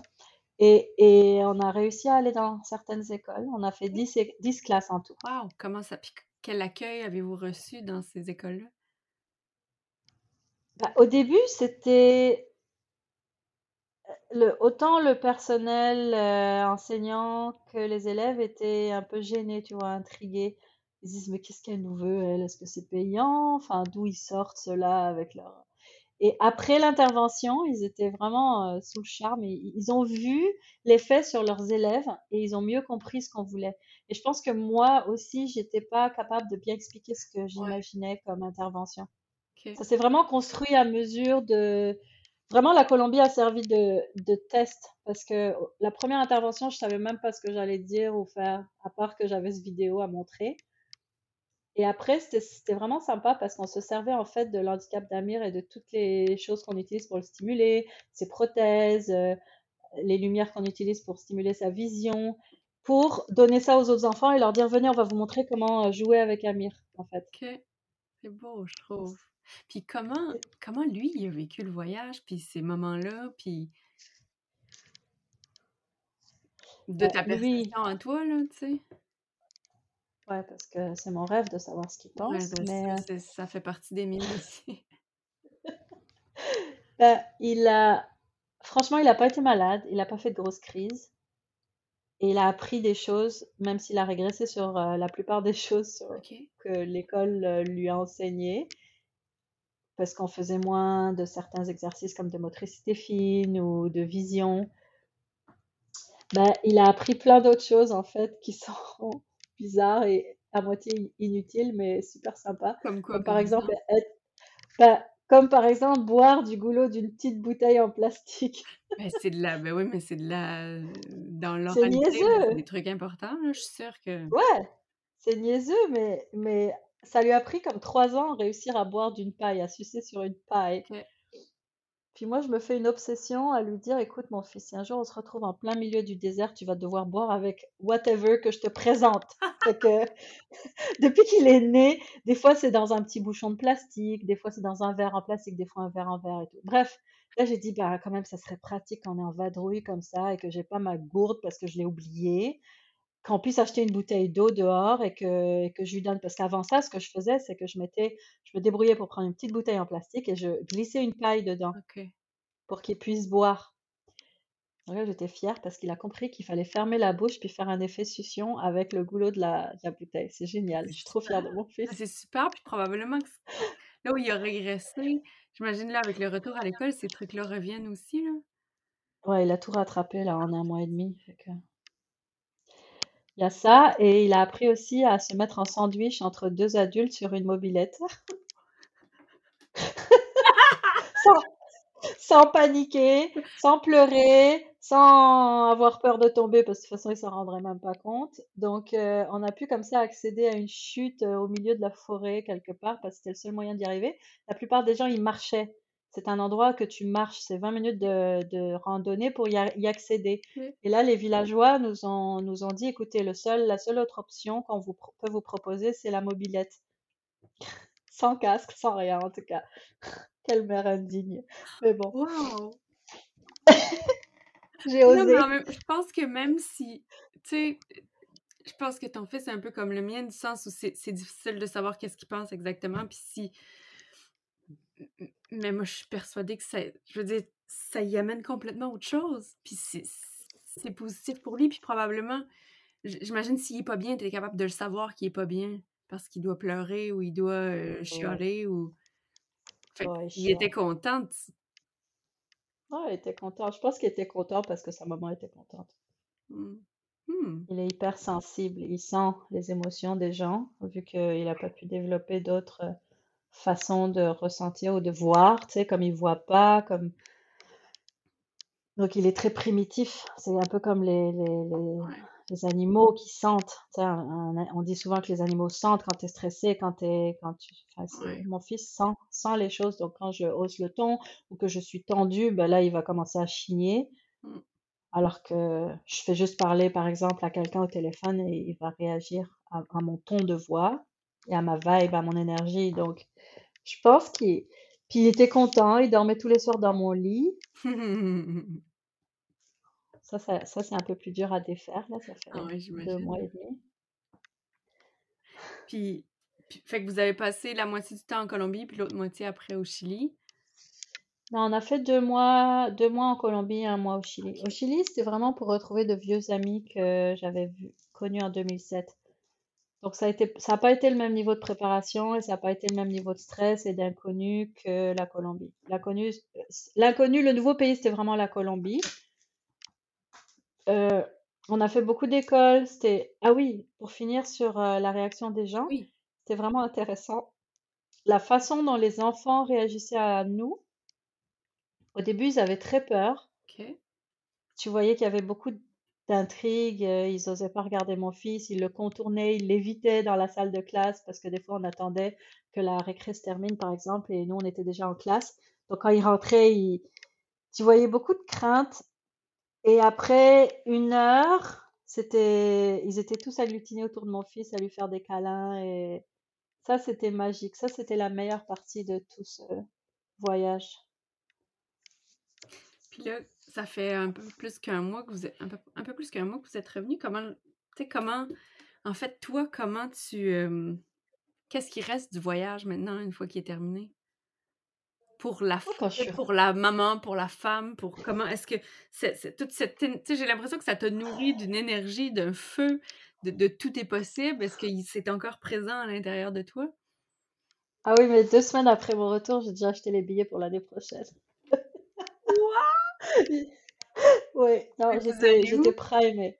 Et, et on a réussi à aller dans certaines écoles. On a fait 10, é- 10 classes en tout. Wow! Comment ça... Puis quel accueil avez-vous reçu dans ces écoles-là? Bah, au début, c'était le, autant le personnel euh, enseignant que les élèves étaient un peu gênés, tu vois, intrigués. Ils se disent, mais qu'est-ce qu'elle nous veut, elle? Est-ce que c'est payant? Enfin, d'où ils sortent cela avec leur... Et après l'intervention, ils étaient vraiment euh, sous le charme. et Ils ont vu l'effet sur leurs élèves et ils ont mieux compris ce qu'on voulait. Et je pense que moi aussi, j'étais pas capable de bien expliquer ce que j'imaginais comme intervention. Ça s'est vraiment construit à mesure de... Vraiment, la Colombie a servi de, test parce que la première intervention, je savais même pas ce que j'allais dire ou faire, à part que j'avais ce vidéo à montrer. Et après, c'était c'était vraiment sympa parce qu'on se servait en fait de l'handicap d'Amir et de toutes les choses qu'on utilise pour le stimuler, ses prothèses, euh, les lumières qu'on utilise pour stimuler sa vision, pour donner ça aux autres enfants et leur dire, venez, on va vous montrer comment euh, jouer avec Amir, en fait. Ok. C'est beau, je trouve. Puis comment, comment lui, il a vécu le voyage, puis ces moments-là, puis de ta lui- perception à toi, là, tu sais? Ouais, parce que c'est mon rêve de savoir ce qu'il pense, Ouais, ben, mais... ça, euh, ça fait partie des miens aussi. Ben, il a, franchement, il n'a pas été malade, il n'a pas fait de grosses crises. Et il a appris des choses, même s'il a régressé sur euh, la plupart des choses sur- que l'école euh, lui a enseignées, parce qu'on faisait moins de certains exercices comme de motricité fine ou de vision. Ben, il a appris plein d'autres choses en fait qui sont bizarres et à moitié inutiles, mais super sympas. Comme quoi, Comme par exemple, être- ben, comme par exemple boire du goulot d'une petite bouteille en plastique. Ben, c'est de la... Ben oui, mais c'est de la... Dans l'oralité, c'est niaiseux. des trucs importants, là. Je suis sûre que... Ouais, c'est niaiseux, mais, mais ça lui a pris comme trois ans réussir à boire d'une paille, à sucer sur une paille. Puis moi, je me fais une obsession à lui dire, écoute, mon fils, si un jour on se retrouve en plein milieu du désert, tu vas devoir boire avec whatever que je te présente. Que depuis qu'il est né, des fois c'est dans un petit bouchon de plastique, des fois c'est dans un verre en plastique, des fois un verre en verre et tout. Bref, là j'ai dit, bah quand même, ça serait pratique quand on est en vadrouille comme ça et que j'ai pas ma gourde parce que je l'ai oubliée qu'on puisse acheter une bouteille d'eau dehors et que, et que je lui donne. Parce qu'avant ça, ce que je faisais, c'est que je mettais, je me débrouillais pour prendre une petite bouteille en plastique et je glissais une paille dedans pour qu'il puisse boire. Donc là, j'étais fière parce qu'il a compris qu'il fallait fermer la bouche puis faire un effet succion avec le goulot de la, de la bouteille. C'est génial. Je suis trop fière de mon fils. C'est super, puis probablement que là où il a régressé, j'imagine là avec le retour à l'école, ces trucs-là reviennent aussi, là. Ouais, il a tout rattrapé là en un mois et demi. fait que- Il y a ça et il a appris aussi à se mettre en sandwich entre deux adultes sur une mobilette. sans, paniquer, sans pleurer, sans avoir peur de tomber parce que de toute façon il s'en rendrait même pas compte. Donc euh, on a pu comme ça accéder à une chute euh, au milieu de la forêt quelque part parce que c'était le seul moyen d'y arriver. La plupart des gens ils marchaient. C'est un endroit que tu marches, c'est 20 minutes de, de randonnée pour y, a- y accéder. Oui. Et là, les villageois nous ont, nous ont dit, écoutez, le seul, la seule autre option qu'on vous peut vous proposer, c'est la mobilette. Sans casque, sans rien en tout cas. Quelle mère indigne. Mais bon, Wow! j'ai Non, mais osé. je pense que même si, tu sais, je pense que ton fils est un peu comme le mien, du sens où c'est c'est difficile de savoir qu'est-ce qu'il pense exactement, puis si... Mais moi, je suis persuadée que ça, je veux dire, ça y amène complètement autre chose, puis c'est c'est positif pour lui, puis probablement, j'imagine s'il est pas bien, t'es capable de le savoir qu'il est pas bien, parce qu'il doit pleurer, ou il doit euh, chialer, ou... Fait Ouais, qu'il était content, Ouais, il était content. Je pense qu'il était content parce que sa maman était contente. Hmm. Hmm. Il est hyper sensible. Il sent les émotions des gens, vu qu'il n'a pas pu développer d'autres façons de ressentir ou de voir, tu sais, comme il voit pas, comme... Donc il est très primitif. C'est un peu comme les, les, les, animaux qui sentent. Tu sais, un- un- on dit souvent que les animaux sentent quand tu es stressé, quand, t'es- quand tu... Enfin, c'est- Ouais. mon fils sent, sent les choses. Donc quand je hausse le ton ou que je suis tendue, ben là, il va commencer à chigner. Mm. Alors que je fais juste parler, par exemple, à quelqu'un au téléphone et il va réagir à, à mon ton de voix et à ma vibe, à mon énergie. Donc, je pense qu'il puis il était content. Il dormait tous les soirs dans mon lit. Ça, ça, ça, c'est un peu plus dur à défaire. Là, ça fait Ah ouais, deux mois et demi. Puis, puis- fait que vous avez passé la moitié du temps en Colombie, puis l'autre moitié après au Chili? Non, on a fait deux mois, deux mois en Colombie et un mois au Chili. Au Chili, c'était vraiment pour retrouver de vieux amis que j'avais connus en 2007. Donc ça a été, ça n'a pas été le même niveau de préparation et ça n'a pas été le même niveau de stress et d'inconnu que la Colombie. L'inconnu, l'inconnu, le nouveau pays, c'était vraiment la Colombie. Euh, on a fait beaucoup d'écoles. C'était, ah oui, pour finir sur euh, la réaction des gens, Oui. c'était vraiment intéressant. La façon dont les enfants réagissaient à nous. Au début, ils avaient très peur. OK. Tu voyais qu'il y avait beaucoup d'intrigues. euh, Ils n'osaient pas regarder mon fils. Ils le contournaient, ils l'évitaient dans la salle de classe parce que des fois, on attendait que la récré se termine, par exemple, et nous, on était déjà en classe. Donc, quand ils rentraient, ils- tu voyais beaucoup de crainte. Et après une heure, c'était, ils étaient tous agglutinés autour de mon fils à lui faire des câlins. Et ça, c'était magique. Ça, c'était la meilleure partie de tout ce voyage. Puis là, ça fait un peu plus qu'un mois que vous êtes un peu, un peu plus qu'un mois que vous êtes revenu. Comment, tu sais, comment, en fait, toi, comment tu, euh, qu'est-ce qui reste du voyage maintenant une fois qu'il est terminé? Pour la, suis pour la maman, pour la femme, pour comment est-ce que c'est, toute cette, tu sais, j'ai l'impression que ça t'a nourri d'une énergie, d'un feu, de, de tout est possible. Est-ce que c'est encore présent à l'intérieur de toi? Ah oui, mais deux semaines après mon retour, j'ai déjà acheté les billets pour l'année prochaine. Oui, Oui, non, vous j'étais, allez j'étais où? primée.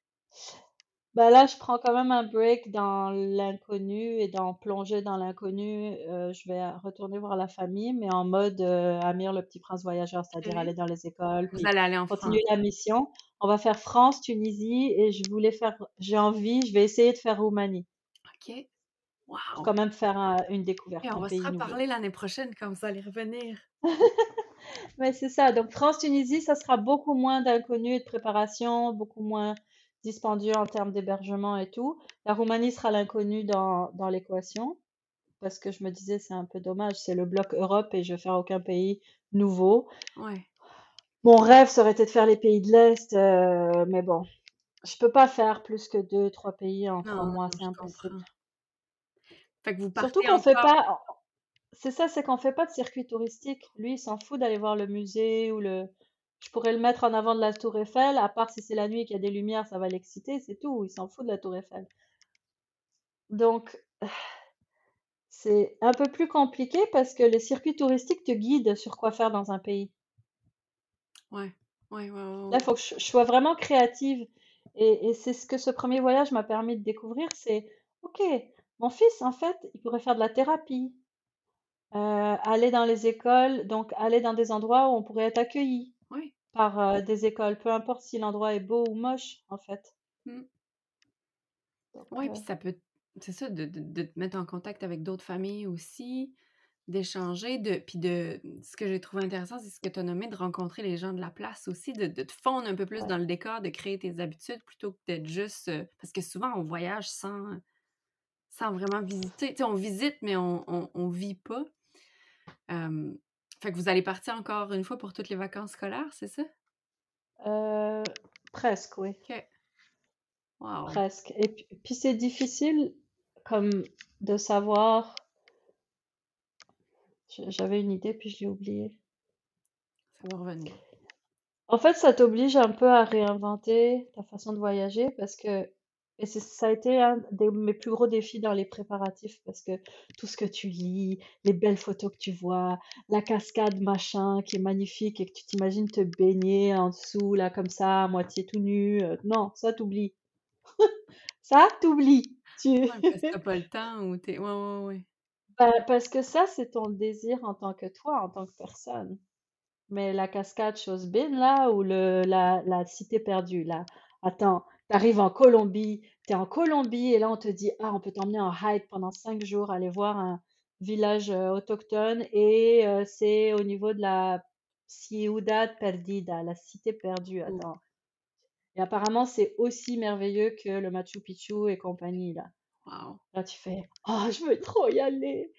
Bah là, je prends quand même un break dans l'inconnu et dans plonger dans l'inconnu. euh, je vais retourner voir la famille, mais en mode euh, Amir le petit prince voyageur, c'est-à-dire aller OK. dans les écoles, Vous puis allez aller en continuer France. la mission. On va faire France, Tunisie, et je voulais faire, j'ai envie, je vais essayer de faire Roumanie, OK. pour Wow! quand même faire un- une Et découverte, on un va se pays nouveau. reparler l'année prochaine quand vous allez revenir. Mais c'est ça. Donc, France-Tunisie, ça sera beaucoup moins d'inconnu et de préparation, beaucoup moins dispendieux en termes d'hébergement et tout. La Roumanie sera l'inconnu dans, dans l'équation, parce que je me disais, c'est un peu dommage, c'est le bloc Europe et je vais faire aucun pays nouveau. Ouais. Mon rêve, ça aurait été de faire les pays de l'Est, euh, mais bon, je peux pas faire plus que deux, trois pays en trois mois, c'est impossible. comprends. Fait que vous Surtout qu'on fait encore. pas, c'est ça, c'est qu'on fait pas de circuit touristique. Lui, il s'en fout d'aller voir le musée ou le. Je pourrais le mettre en avant de la Tour Eiffel, à part si c'est la nuit et qu'il y a des lumières, ça va l'exciter, c'est tout. Il s'en fout de la Tour Eiffel. Donc, c'est un peu plus compliqué parce que les circuits touristiques te guident sur quoi faire dans un pays. Ouais. Ouais, ouais, ouais, Là, il faut que je, je sois vraiment créative. Et, et c'est ce que ce premier voyage m'a permis de découvrir, c'est, OK, mon fils, en fait, il pourrait faire de la thérapie, euh, aller dans les écoles, donc aller dans des endroits où on pourrait être accueilli par euh, des écoles, peu importe si l'endroit est beau ou moche, en fait. Mm. Donc, Ouais, euh, puis ça peut. C'est ça, de, de, de te mettre en contact avec d'autres familles aussi, d'échanger, de. Puis de. Ce que j'ai trouvé intéressant, c'est ce que tu as nommé, de rencontrer les gens de la place aussi, de, de te fondre un peu plus ouais, dans le décor, de créer tes habitudes plutôt que d'être juste. euh, Parce que souvent, on voyage sans, sans vraiment visiter. Tu sais, on visite, mais on, on, on vit pas. Fait que vous allez partir encore une fois pour toutes les vacances scolaires, c'est ça? euh, presque, oui. Wow. presque. Et puis, puis c'est difficile comme de savoir. J'avais une idée, puis je l'ai oubliée. Ça va revenir. En fait, ça t'oblige un peu à réinventer ta façon de voyager parce que, et ça a été un de mes plus gros défis dans les préparatifs parce que tout ce que tu lis, les belles photos que tu vois, la cascade machin qui est magnifique et que tu t'imagines te baigner en dessous, là, comme ça, à moitié tout nu, euh, non, ça t'oublie. Ça t'oublie. Tu... Ouais, parce que t'as pas le temps ou t'es. Ouais, ouais, ouais. Bah, parce que ça, c'est ton désir en tant que toi, en tant que personne. Mais la cascade Chosbin, là, ou le, la, la cité perdue, là. Attends, t'arrives en Colombie, t'es en Colombie, et là, on te dit, ah, on peut t'emmener en hike pendant cinq jours, aller voir un village euh, autochtone, et euh, c'est au niveau de la Ciudad Perdida, la cité perdue. Ouh. Attends. Et apparemment, c'est aussi merveilleux que le Machu Picchu et compagnie, là. Wow. Là, tu fais, oh, je veux trop y aller.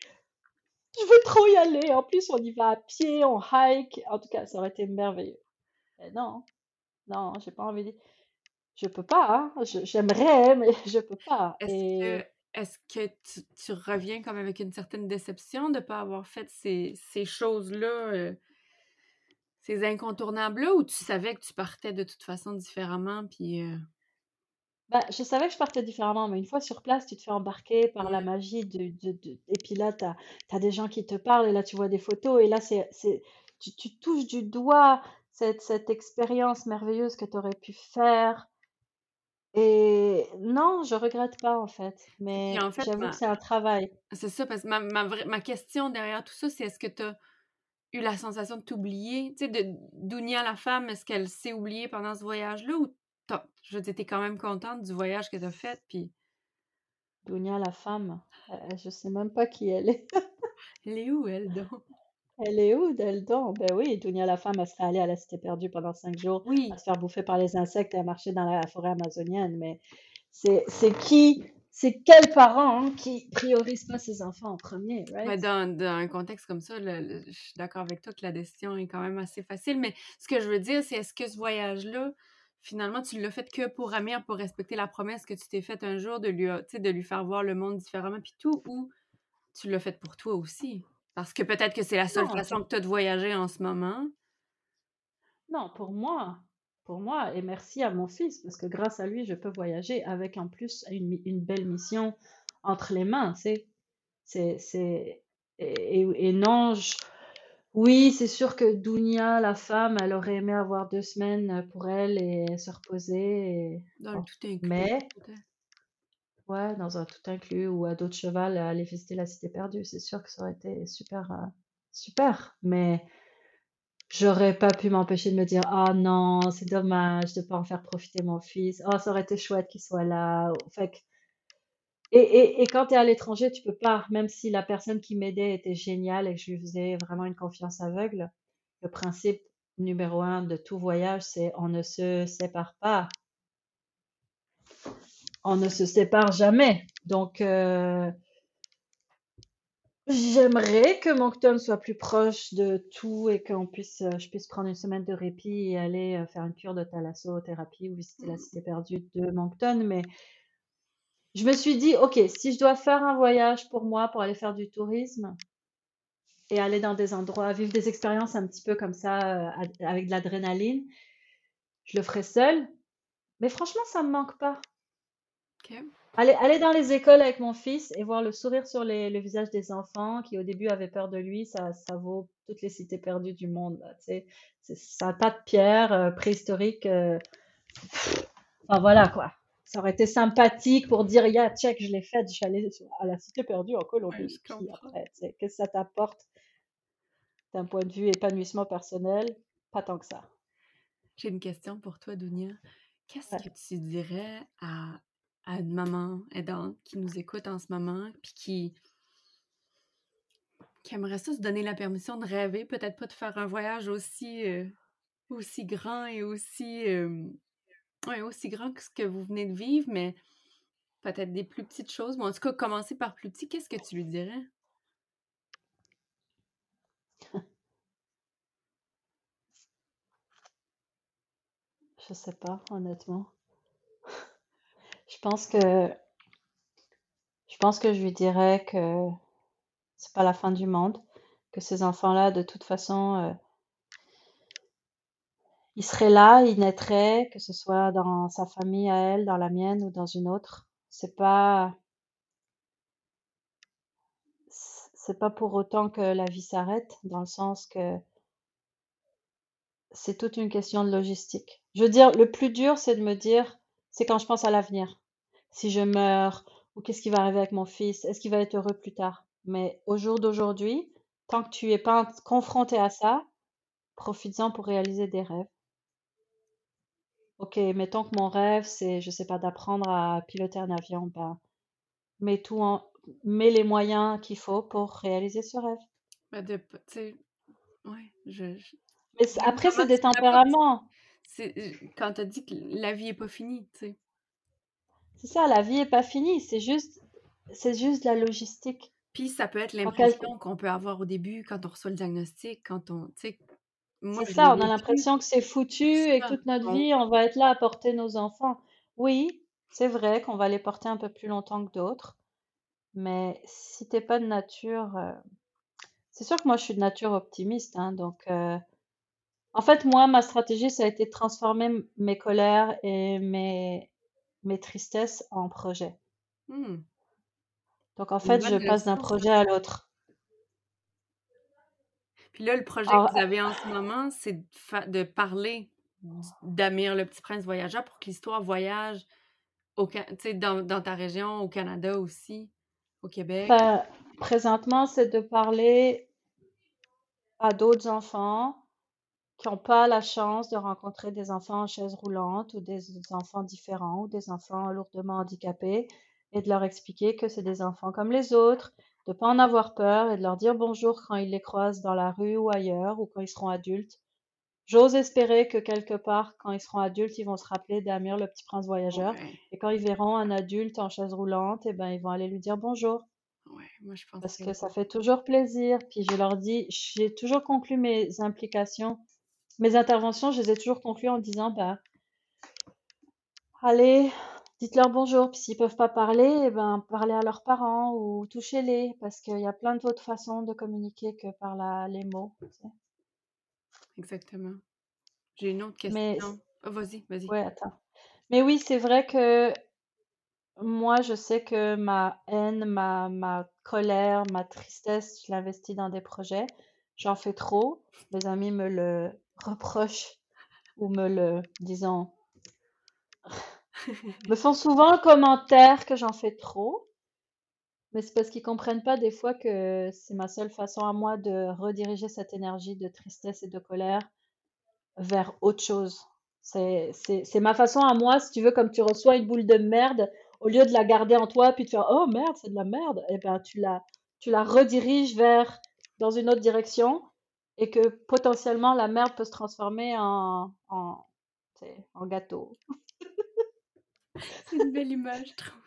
Je veux trop y aller. En plus, on y va à pied, on hike. En tout cas, ça aurait été merveilleux. Mais non, non, j'ai pas envie de... Je peux pas, hein. Je- J'aimerais, mais je peux pas. Est-ce Et que, est-ce que tu, tu reviens comme avec une certaine déception de ne pas avoir fait ces, ces choses-là, euh, ces incontournables-là, ou tu savais que tu partais de toute façon différemment, puis... euh, bah, je savais que je partais différemment, mais une fois sur place, tu te fais embarquer par la magie de, de, de- Et puis là, tu as, des gens qui te parlent, et là, tu vois des photos, et là, c'est, c'est... Tu, tu touches du doigt cette, cette expérience merveilleuse que tu aurais pu faire. Et non, je regrette pas en fait, mais en fait, j'avoue que c'est un travail. c'est ça, parce que ma, ma, vraie- ma question derrière tout ça, c'est est-ce que tu as eu la sensation de t'oublier? Tu sais, de Dounia, la femme, est-ce qu'elle s'est oubliée pendant ce voyage-là, ou t'as- je veux dire, t'es quand même contente du voyage que tu as fait, puis Dounia, la femme, euh, je sais même pas qui elle est. elle est où, elle, donc? Elle est où, donc? Ben oui, Dounia, la femme, elle serait allée à la Cité perdue pendant cinq jours à Oui, se faire bouffer par les insectes et à marcher dans la forêt amazonienne. Mais c'est c'est qui, c'est quels parents hein, qui priorisent pas ses enfants en premier, right? dans, dans un contexte comme ça, le- le- je suis d'accord avec toi que la décision est quand même assez facile, mais ce que je veux dire, c'est est-ce que ce voyage-là, finalement, tu l'as fait que pour Amir, pour respecter la promesse que tu t'es faite un jour de lui, tu sais, de lui faire voir le monde différemment, puis tout, ou tu l'as fait pour toi aussi? Parce que peut-être que c'est la seule Non, façon que tu as de voyager en ce moment? non, pour moi, pour moi, et merci à mon fils, parce que grâce à lui, je peux voyager avec en plus une, belle mission entre les mains, sais? C'est, c'est, et, et- et non, je- Oui, c'est sûr que Dounia, la femme, elle aurait aimé avoir deux semaines pour elle et se reposer. et- Dans le bon. tout inclus, Mais. Ouais, dans un tout inclus ou à d'autres cheval, aller visiter la cité perdue, c'est sûr que ça aurait été super, euh, super. Mais j'aurais pas pu m'empêcher de me dire, ah non, c'est dommage de pas en faire profiter mon fils. Oh, ça aurait été chouette qu'il soit là. Fait que- et, et, et quand tu es à l'étranger, tu peux pas, même si la personne qui m'aidait était géniale et que je lui faisais vraiment une confiance aveugle, le principe numéro un de tout voyage, c'est on ne se sépare pas. On ne se sépare jamais. Donc, euh, j'aimerais que Moncton soit plus proche de tout et qu'on puisse, euh, je puisse prendre une semaine de répit et aller euh, faire une cure de thalassothérapie ou visiter la cité perdue de Moncton, mais je me suis dit, OK, si je dois faire un voyage pour moi, pour aller faire du tourisme et aller dans des endroits, vivre des expériences un petit peu comme ça, euh, avec de l'adrénaline, je le ferai seule. Mais franchement, ça me manque pas. OK. Aller, aller dans les écoles avec mon fils et voir le sourire sur les, le visage des enfants qui au début avaient peur de lui, ça, ça vaut toutes les cités perdues du monde. C'est- n'a pas de pierre euh, préhistorique. euh, Enfin voilà quoi. Ça aurait été sympathique pour dire, yeah, check, je l'ai faite, je suis allée à la cité perdue en Colombie. après, qu'est-ce que ça t'apporte d'un point de vue épanouissement personnel? Pas tant que ça. J'ai une question pour toi, Dounia. Qu'est-ce Ouais. que tu dirais à, à une maman aidante qui nous écoute en ce moment, puis qui, qui aimerait ça se donner la permission de rêver, peut-être pas de faire un voyage aussi, euh, aussi grand et aussi, euh, ouais, aussi grand que ce que vous venez de vivre, mais peut-être des plus petites choses. Mais en tout cas, commencer par plus petit, qu'est-ce que tu lui dirais? Je sais pas, honnêtement. Je pense que je pense que je lui dirais que c'est pas la fin du monde, que ces enfants-là, de toute façon, euh, ils seraient là, ils naîtraient, que ce soit dans sa famille à elle, dans la mienne ou dans une autre. C'est pas c'est pas pour autant que la vie s'arrête, dans le sens que c'est toute une question de logistique. Je veux dire, le plus dur, c'est de me dire, c'est quand je pense à l'avenir. Si je meurs, ou qu'est-ce qui va arriver avec mon fils, est-ce qu'il va être heureux plus tard? Mais au jour d'aujourd'hui, tant que tu es pas confronté à ça, profites-en pour réaliser des rêves. Ok, mettons que mon rêve, c'est, je sais pas, d'apprendre à piloter un avion, ben, mets tout en, mets les moyens qu'il faut pour réaliser ce rêve. De, p- tu sais, ouais, je, je- Mais après, c'est des tu tempéraments. C'est quand t'as dit que la vie est pas finie, tu sais. C'est ça, la vie est pas finie, c'est juste, c'est juste la logistique. Puis ça peut être l'impression qu'on peut avoir au début quand on reçoit le diagnostic, quand on, C'est ça, on a l'impression que c'est foutu et que ça. toute notre vie, on va être là à porter nos enfants. Oui, c'est vrai qu'on va les porter un peu plus longtemps que d'autres, mais si t'es pas de nature, euh, c'est sûr que moi je suis de nature optimiste, hein, donc euh, en fait moi ma stratégie ça a été de transformer mes colères et mes mes tristesses en projets. Hmm, Donc en fait je passe d'un projet à l'autre. Puis là, le projet Alors, que vous avez en ce moment, c'est de, parler d'Amir, le petit prince voyageur, pour que l'histoire voyage au, dans, dans ta région, au Canada aussi, au Québec. ben, présentement c'est de parler à d'autres enfants qui n'ont pas la chance de rencontrer des enfants en chaise roulante ou des enfants différents ou des enfants lourdement handicapés et de leur expliquer que c'est des enfants comme les autres, de pas en avoir peur et de leur dire bonjour quand ils les croisent dans la rue ou ailleurs ou quand ils seront adultes. J'ose espérer que quelque part, quand ils seront adultes, ils vont se rappeler d'Amir, le petit prince voyageur, Ouais, et quand ils verront un adulte en chaise roulante, eh ben, ils vont aller lui dire bonjour ouais, moi je pense parce que que ça fait toujours plaisir. Puis je leur dis, j'ai toujours conclu mes implications, mes interventions, je les ai toujours conclues en disant, bah, allez, dites-leur bonjour. Puis s'ils peuvent pas parler, eh ben, parlez à leurs parents ou touchez-les, parce qu'il y a plein d'autres façons de communiquer que par la, les mots. tu sais. exactement. J'ai une autre Mais, question. Ah, vas-y, vas-y. ouais, attends. Mais oui, c'est vrai que moi, je sais que ma haine, ma, ma colère, ma tristesse, je l'investis dans des projets. j'en fais trop, mes amis me le reprochent ou me le, disons, me font souvent le commentaire que j'en fais trop. Mais c'est parce qu'ils comprennent pas des fois que c'est ma seule façon à moi de rediriger cette énergie de tristesse et de colère vers autre chose. C'est, c'est, c'est ma façon à moi, si tu veux, comme tu reçois une boule de merde, au lieu de la garder en toi puis de faire oh merde, c'est de la merde, et eh ben tu la, tu la rediriges vers dans une autre direction et que potentiellement la merde peut se transformer en, en, en gâteau. c'est une belle image, je trouve.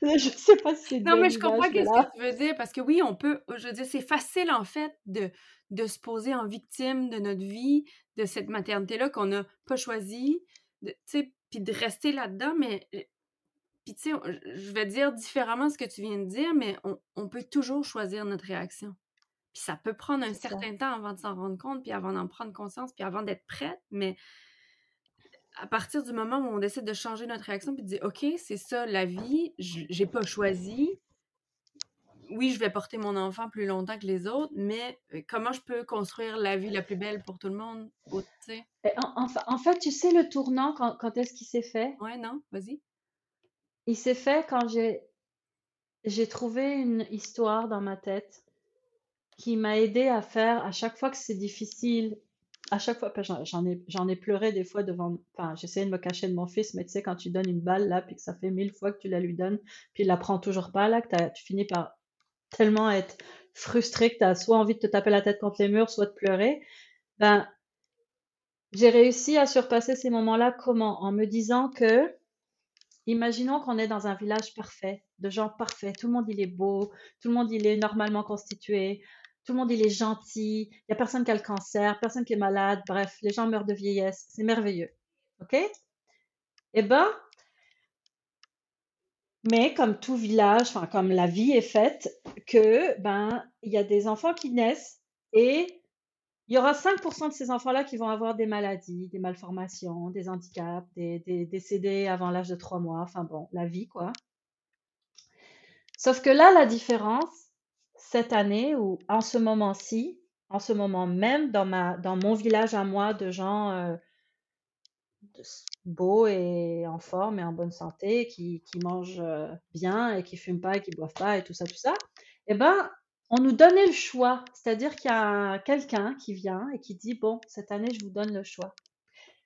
je sais pas si c'est Non, mais je comprends ce que tu veux dire parce que oui, on peut, je veux dire, c'est facile en fait de, de se poser en victime de notre vie, de cette maternité-là qu'on n'a pas choisie, tu sais, puis de rester là-dedans, mais puis, tu sais, je vais dire différemment ce que tu viens de dire, mais on, peut toujours choisir notre réaction. Puis ça peut prendre un certain temps avant de s'en rendre compte, puis avant d'en prendre conscience, puis avant d'être prête, mais à partir du moment où on décide de changer notre réaction, puis de dire, OK, c'est ça la vie, j'ai pas choisi. Oui, je vais porter mon enfant plus longtemps que les autres, mais comment je peux construire la vie la plus belle pour tout le monde? En, en, fait, tu sais le tournant, quand, quand est-ce qu'il s'est fait? Ouais, non, vas-y. Il s'est fait quand j'ai j'ai trouvé une histoire dans ma tête qui m'a aidé à faire à chaque fois que c'est difficile, à chaque fois, j'en ai, ai pleuré des fois devant, enfin, j'essayais de me cacher de mon fils, mais tu sais, quand tu donnes une balle là, puis que ça fait mille fois que tu la lui donnes, puis il la prend toujours pas là, que tu finis par tellement être frustré que tu as soit envie de te taper la tête contre les murs, soit de pleurer, ben, j'ai réussi à surpasser ces moments-là comment? En me disant que Imaginons qu'on est dans un village parfait, de gens parfaits. Tout le monde, il est beau, tout le monde, il est normalement constitué, tout le monde, il est gentil, il n'y a personne qui a le cancer, personne qui est malade, bref, les gens meurent de vieillesse. C'est merveilleux. OK? Eh ben, mais comme tout village, enfin, comme la vie est faite, que, ben, il y a des enfants qui naissent et il y aura 5% de ces enfants-là qui vont avoir des maladies, des malformations, des handicaps, des, décédés avant l'âge de 3 mois, enfin bon, la vie, quoi. Sauf que là, la différence, cette année ou en ce moment-ci, en ce moment même, dans, ma, dans mon village à moi de gens euh, beaux et en forme et en bonne santé, qui, qui mangent euh, bien et qui fument pas et qui boivent pas et tout ça, tout ça, eh ben, on nous donnait le choix, c'est-à-dire qu'il y a quelqu'un qui vient et qui dit, bon, cette année, je vous donne le choix.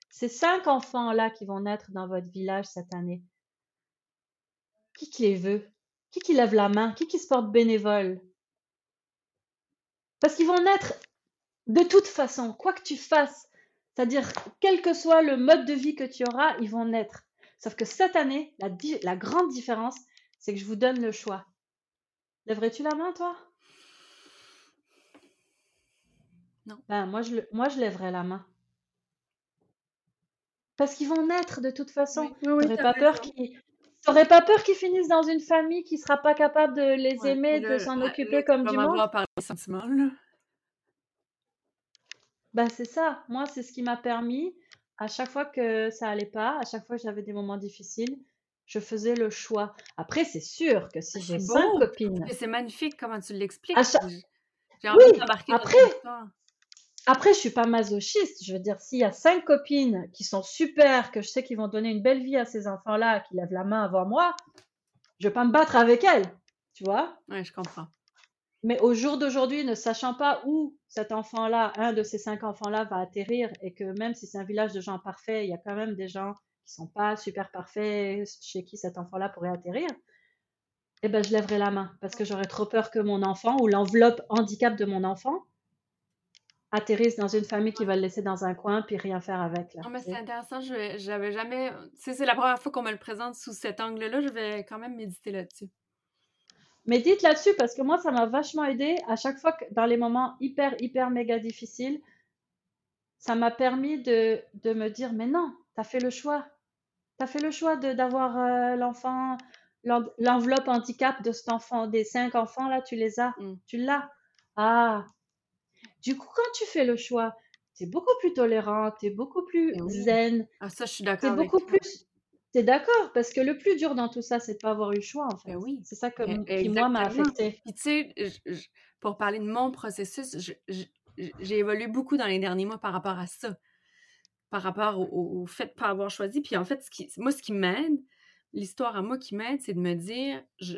Ces cinq enfants-là qui vont naître dans votre village cette année, qui qui les veut? Qui qui lève la main? Qui qui se porte bénévole? Parce qu'ils vont naître de toute façon, quoi que tu fasses, c'est-à-dire quel que soit le mode de vie que tu auras, ils vont naître. Sauf que cette année, la, la grande différence, c'est que je vous donne le choix. Lèverais-tu la main, toi? Non. Ben, moi, je, moi, je lèverais la main. Parce qu'ils vont naître de toute façon. Tu n'aurais pas peur qu'ils pas peur qu'ils finissent dans une famille qui sera pas capable de les aimer, de s'en occuper comme du monde? par les sentiments, là? Ben, c'est ça. Moi, c'est ce qui m'a permis, à chaque fois que ça allait pas, à chaque fois que j'avais des moments difficiles, je faisais le choix. Après, c'est sûr que si j'ai cinq copines. C'est magnifique comment tu l'expliques. J'ai envie oui, après, après, je suis pas masochiste. Je veux dire, s'il y a cinq copines qui sont super, que je sais qu'ils vont donner une belle vie à ces enfants-là, qui lèvent la main avant moi, je vais pas me battre avec elles. Tu vois Oui, je comprends. Mais au jour d'aujourd'hui, ne sachant pas où cet enfant-là, un de ces cinq enfants-là, va atterrir, et que même si c'est un village de gens parfaits, il y a quand même des gens qui sont pas super parfaits chez qui cet enfant-là pourrait atterrir, eh ben, je lèverai la main parce que j'aurais trop peur que mon enfant ou l'enveloppe handicap de mon enfant atterrisse dans une famille qui va le laisser dans un coin puis rien faire avec. Là, c'est intéressant. Je j'avais jamais. c'est la première fois qu'on me le présente sous cet angle-là. Je vais quand même méditer là-dessus. Médite là-dessus parce que moi, ça m'a vachement aidé à chaque fois que dans les moments hyper, hyper méga difficiles, ça m'a permis de, de, me dire mais non, tu as fait le choix. Tu as fait le choix d'avoir euh, l'enfant, l'enveloppe handicap de cet enfant, des cinq enfants là, tu les as. Mm. Tu l'as. Ah, du coup, quand tu fais le choix, tu es beaucoup plus tolérant, tu es beaucoup plus zen. Ah, ça, je suis d'accord. Tu beaucoup plus. Tu es d'accord, parce que le plus dur dans tout ça, c'est de pas avoir eu le choix, en fait. oui. C'est ça qui, moi, m'a affecté. Puis, tu sais, pour parler de mon processus, j'ai évolué beaucoup dans les derniers mois par rapport à ça, par rapport au, fait de ne pas avoir choisi. Puis en fait, ce qui, moi, ce qui m'aide, l'histoire à moi qui m'aide, c'est de me dire, je,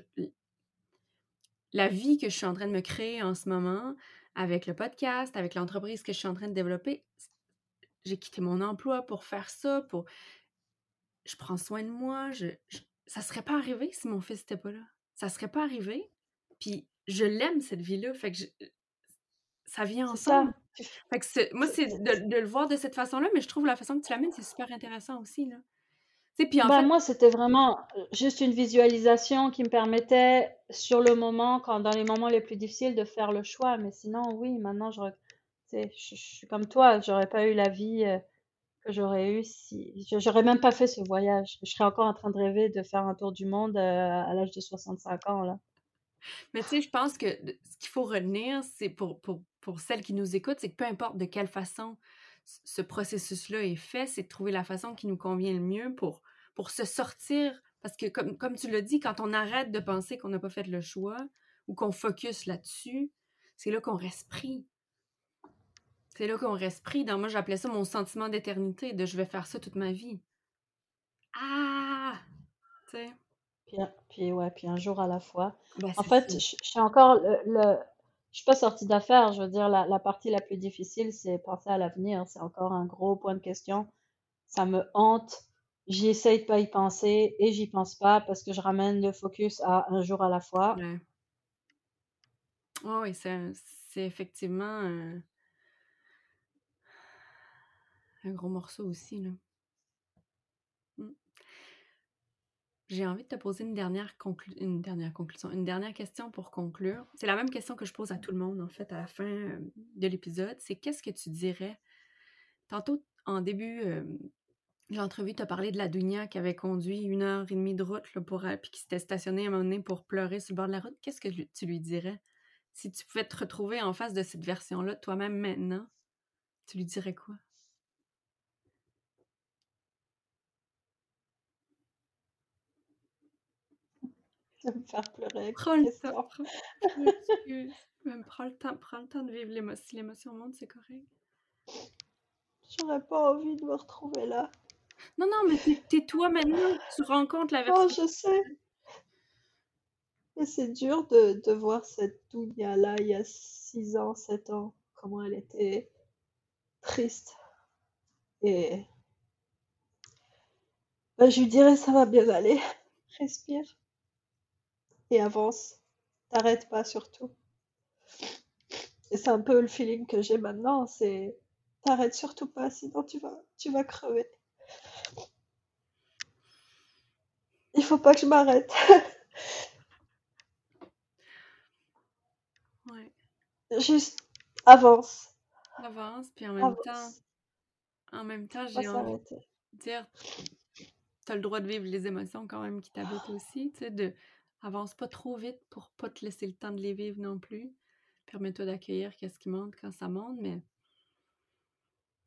la vie que je suis en train de me créer en ce moment, avec le podcast, avec l'entreprise que je suis en train de développer, j'ai quitté mon emploi pour faire ça, pour... Je prends soin de moi, je, ça serait pas arrivé si mon fils n'était pas là. Ça serait pas arrivé. Puis je l'aime, cette vie-là. Fait que ça vient ensemble. Fait que moi, c'est de, le voir de cette façon-là, mais je trouve la façon que tu l'amènes, c'est super intéressant aussi. Là. Puis en bah, fait... Moi, c'était vraiment euh, juste une visualisation qui me permettait, sur le moment, quand dans les moments les plus difficiles, de faire le choix. Mais sinon, oui, maintenant, je, je, je suis comme toi, j'aurais pas eu la vie euh, que j'aurais eue si. J'aurais même pas fait ce voyage. Je serais encore en train de rêver de faire un tour du monde euh, à l'âge de 65 ans, là. Mais tu sais, je pense que ce qu'il faut retenir, c'est pour, pour, pour celles qui nous écoutent, c'est que peu importe de quelle façon ce processus-là est fait, c'est de trouver la façon qui nous convient le mieux pour, pour se sortir. Parce que, comme, comme tu l'as dit, quand on arrête de penser qu'on n'a pas fait le choix ou qu'on focus là-dessus, c'est là qu'on reste pris. C'est là qu'on reste pris. Dans moi, j'appelais ça mon sentiment d'éternité, de je vais faire ça toute ma vie. Ah! Tu sais? Puis, puis, ouais, puis un jour à la fois. Ben, en fait, je, suis encore le, je suis pas sortie d'affaires. Je veux dire, la, la, partie la plus difficile, c'est penser à l'avenir. C'est encore un gros point de question. Ça me hante. J'essaye de pas y penser et j'y pense pas parce que je ramène le focus à un jour à la fois. Oui, c'est effectivement un, gros morceau aussi, là. J'ai envie de te poser une dernière, une dernière conclusion, une dernière question pour conclure. C'est la même question que je pose à tout le monde, en fait, à la fin euh, de l'épisode. C'est qu'est-ce que tu dirais? Tantôt, en début euh, l'entrevue, tu as parlé de la Dunia qui avait conduit une heure et demie de route là, pour puis qui s'était stationnée à un moment donné pour pleurer sur le bord de la route. Qu'est-ce que tu lui dirais? Si tu pouvais te retrouver en face de cette version-là, toi-même maintenant, tu lui dirais quoi? me faire pleurer. Prends le temps. Prends, le temps, prends le temps de vivre l'émotion. Si l'émotion monte, c'est correct. J'aurais pas envie de me retrouver là. Non, non, mais t'es toi maintenant. Tu rencontres la version. Oh, je sais. Et c'est dur de, de, voir cette Dounia là il y a 6 ans, 7 ans, comment elle était triste. Et ben, je lui dirais ça va bien aller. Respire et avance. T'arrêtes pas surtout. Et c'est un peu le feeling que j'ai maintenant, c'est t'arrêtes surtout pas, sinon tu vas, tu vas crever. Il faut pas que je m'arrête. ouais. Juste avance. Avance, puis en même temps, en même temps, j'ai envie de dire, t'as le droit de vivre les émotions quand même qui t'habitent aussi, tu sais, de Avance pas trop vite pour pas te laisser le temps de les vivre non plus. Permets-toi d'accueillir qu'est-ce qui monte quand ça monte, mais.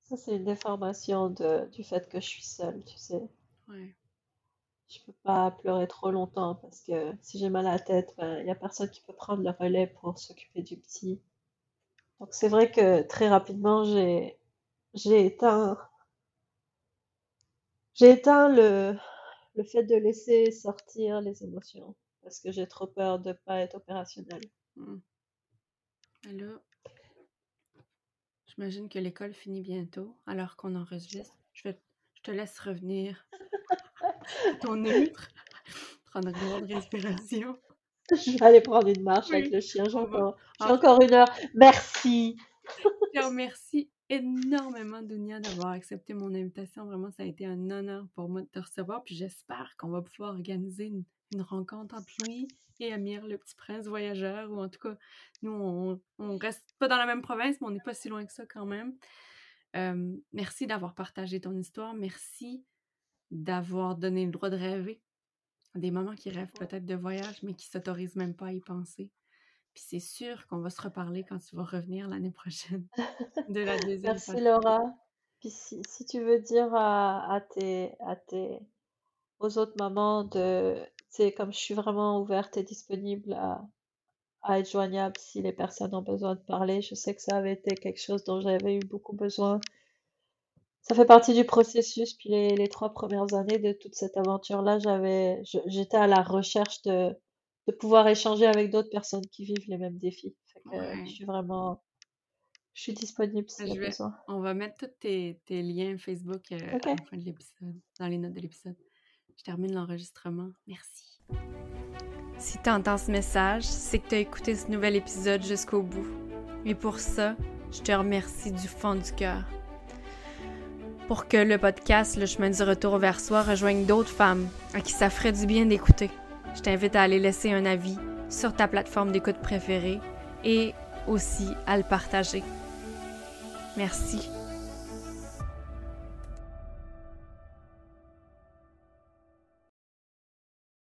Ça, c'est une déformation de, du fait que je suis seule, tu sais. Ouais. Je peux pas pleurer trop longtemps parce que si j'ai mal à la tête, il ben, y a personne qui peut prendre le relais pour s'occuper du petit. Donc c'est vrai que très rapidement, j'ai, j'ai éteint, j'ai éteint le, le fait de laisser sortir les émotions parce que j'ai trop peur de ne pas être opérationnelle. Hmm. Alors, j'imagine que l'école finit bientôt, alors qu'on enregistre. Je, vais, je te laisse revenir ton neutre, prendre une grande respiration. Je vais aller prendre une marche avec le chien. J'ai encore, encore, une heure. Merci. Je remercie énormément, Dunia, d'avoir accepté mon invitation. Vraiment, ça a été un honneur pour moi de te recevoir. Puis j'espère qu'on va pouvoir organiser une une rencontre entre lui et Amir, le petit prince voyageur, ou en tout cas, nous, on, on reste pas dans la même province, mais on n'est pas si loin que ça quand même. merci d'avoir partagé ton histoire. Merci d'avoir donné le droit de rêver. Des moments qui rêvent peut-être de voyage, mais qui s'autorisent même pas à y penser. Puis c'est sûr qu'on va se reparler quand tu vas revenir l'année prochaine de la deuxième Merci Laura. Puis si, si, tu veux dire à, à, tes, à tes, aux autres mamans de c'est comme je suis vraiment ouverte et disponible à, à être joignable si les personnes ont besoin de parler. Je sais que ça avait été quelque chose dont j'avais eu beaucoup besoin. Ça fait partie du processus. Puis les, les trois premières années de toute cette aventure-là, j'avais, j'étais à la recherche de, de pouvoir échanger avec d'autres personnes qui vivent les mêmes défis. je suis vraiment, je suis disponible si je besoin. On va mettre tous tes, tes liens Facebook euh, à la fin de l'épisode, dans les notes de l'épisode. Je termine l'enregistrement. Merci. Si tu entends ce message, c'est que tu as écouté ce nouvel épisode jusqu'au bout. Et pour ça, je te remercie du fond du cœur. Pour que le podcast Le chemin du retour vers soi rejoigne d'autres femmes à qui ça ferait du bien d'écouter, je t'invite à aller laisser un avis sur ta plateforme d'écoute préférée et aussi à le partager. Merci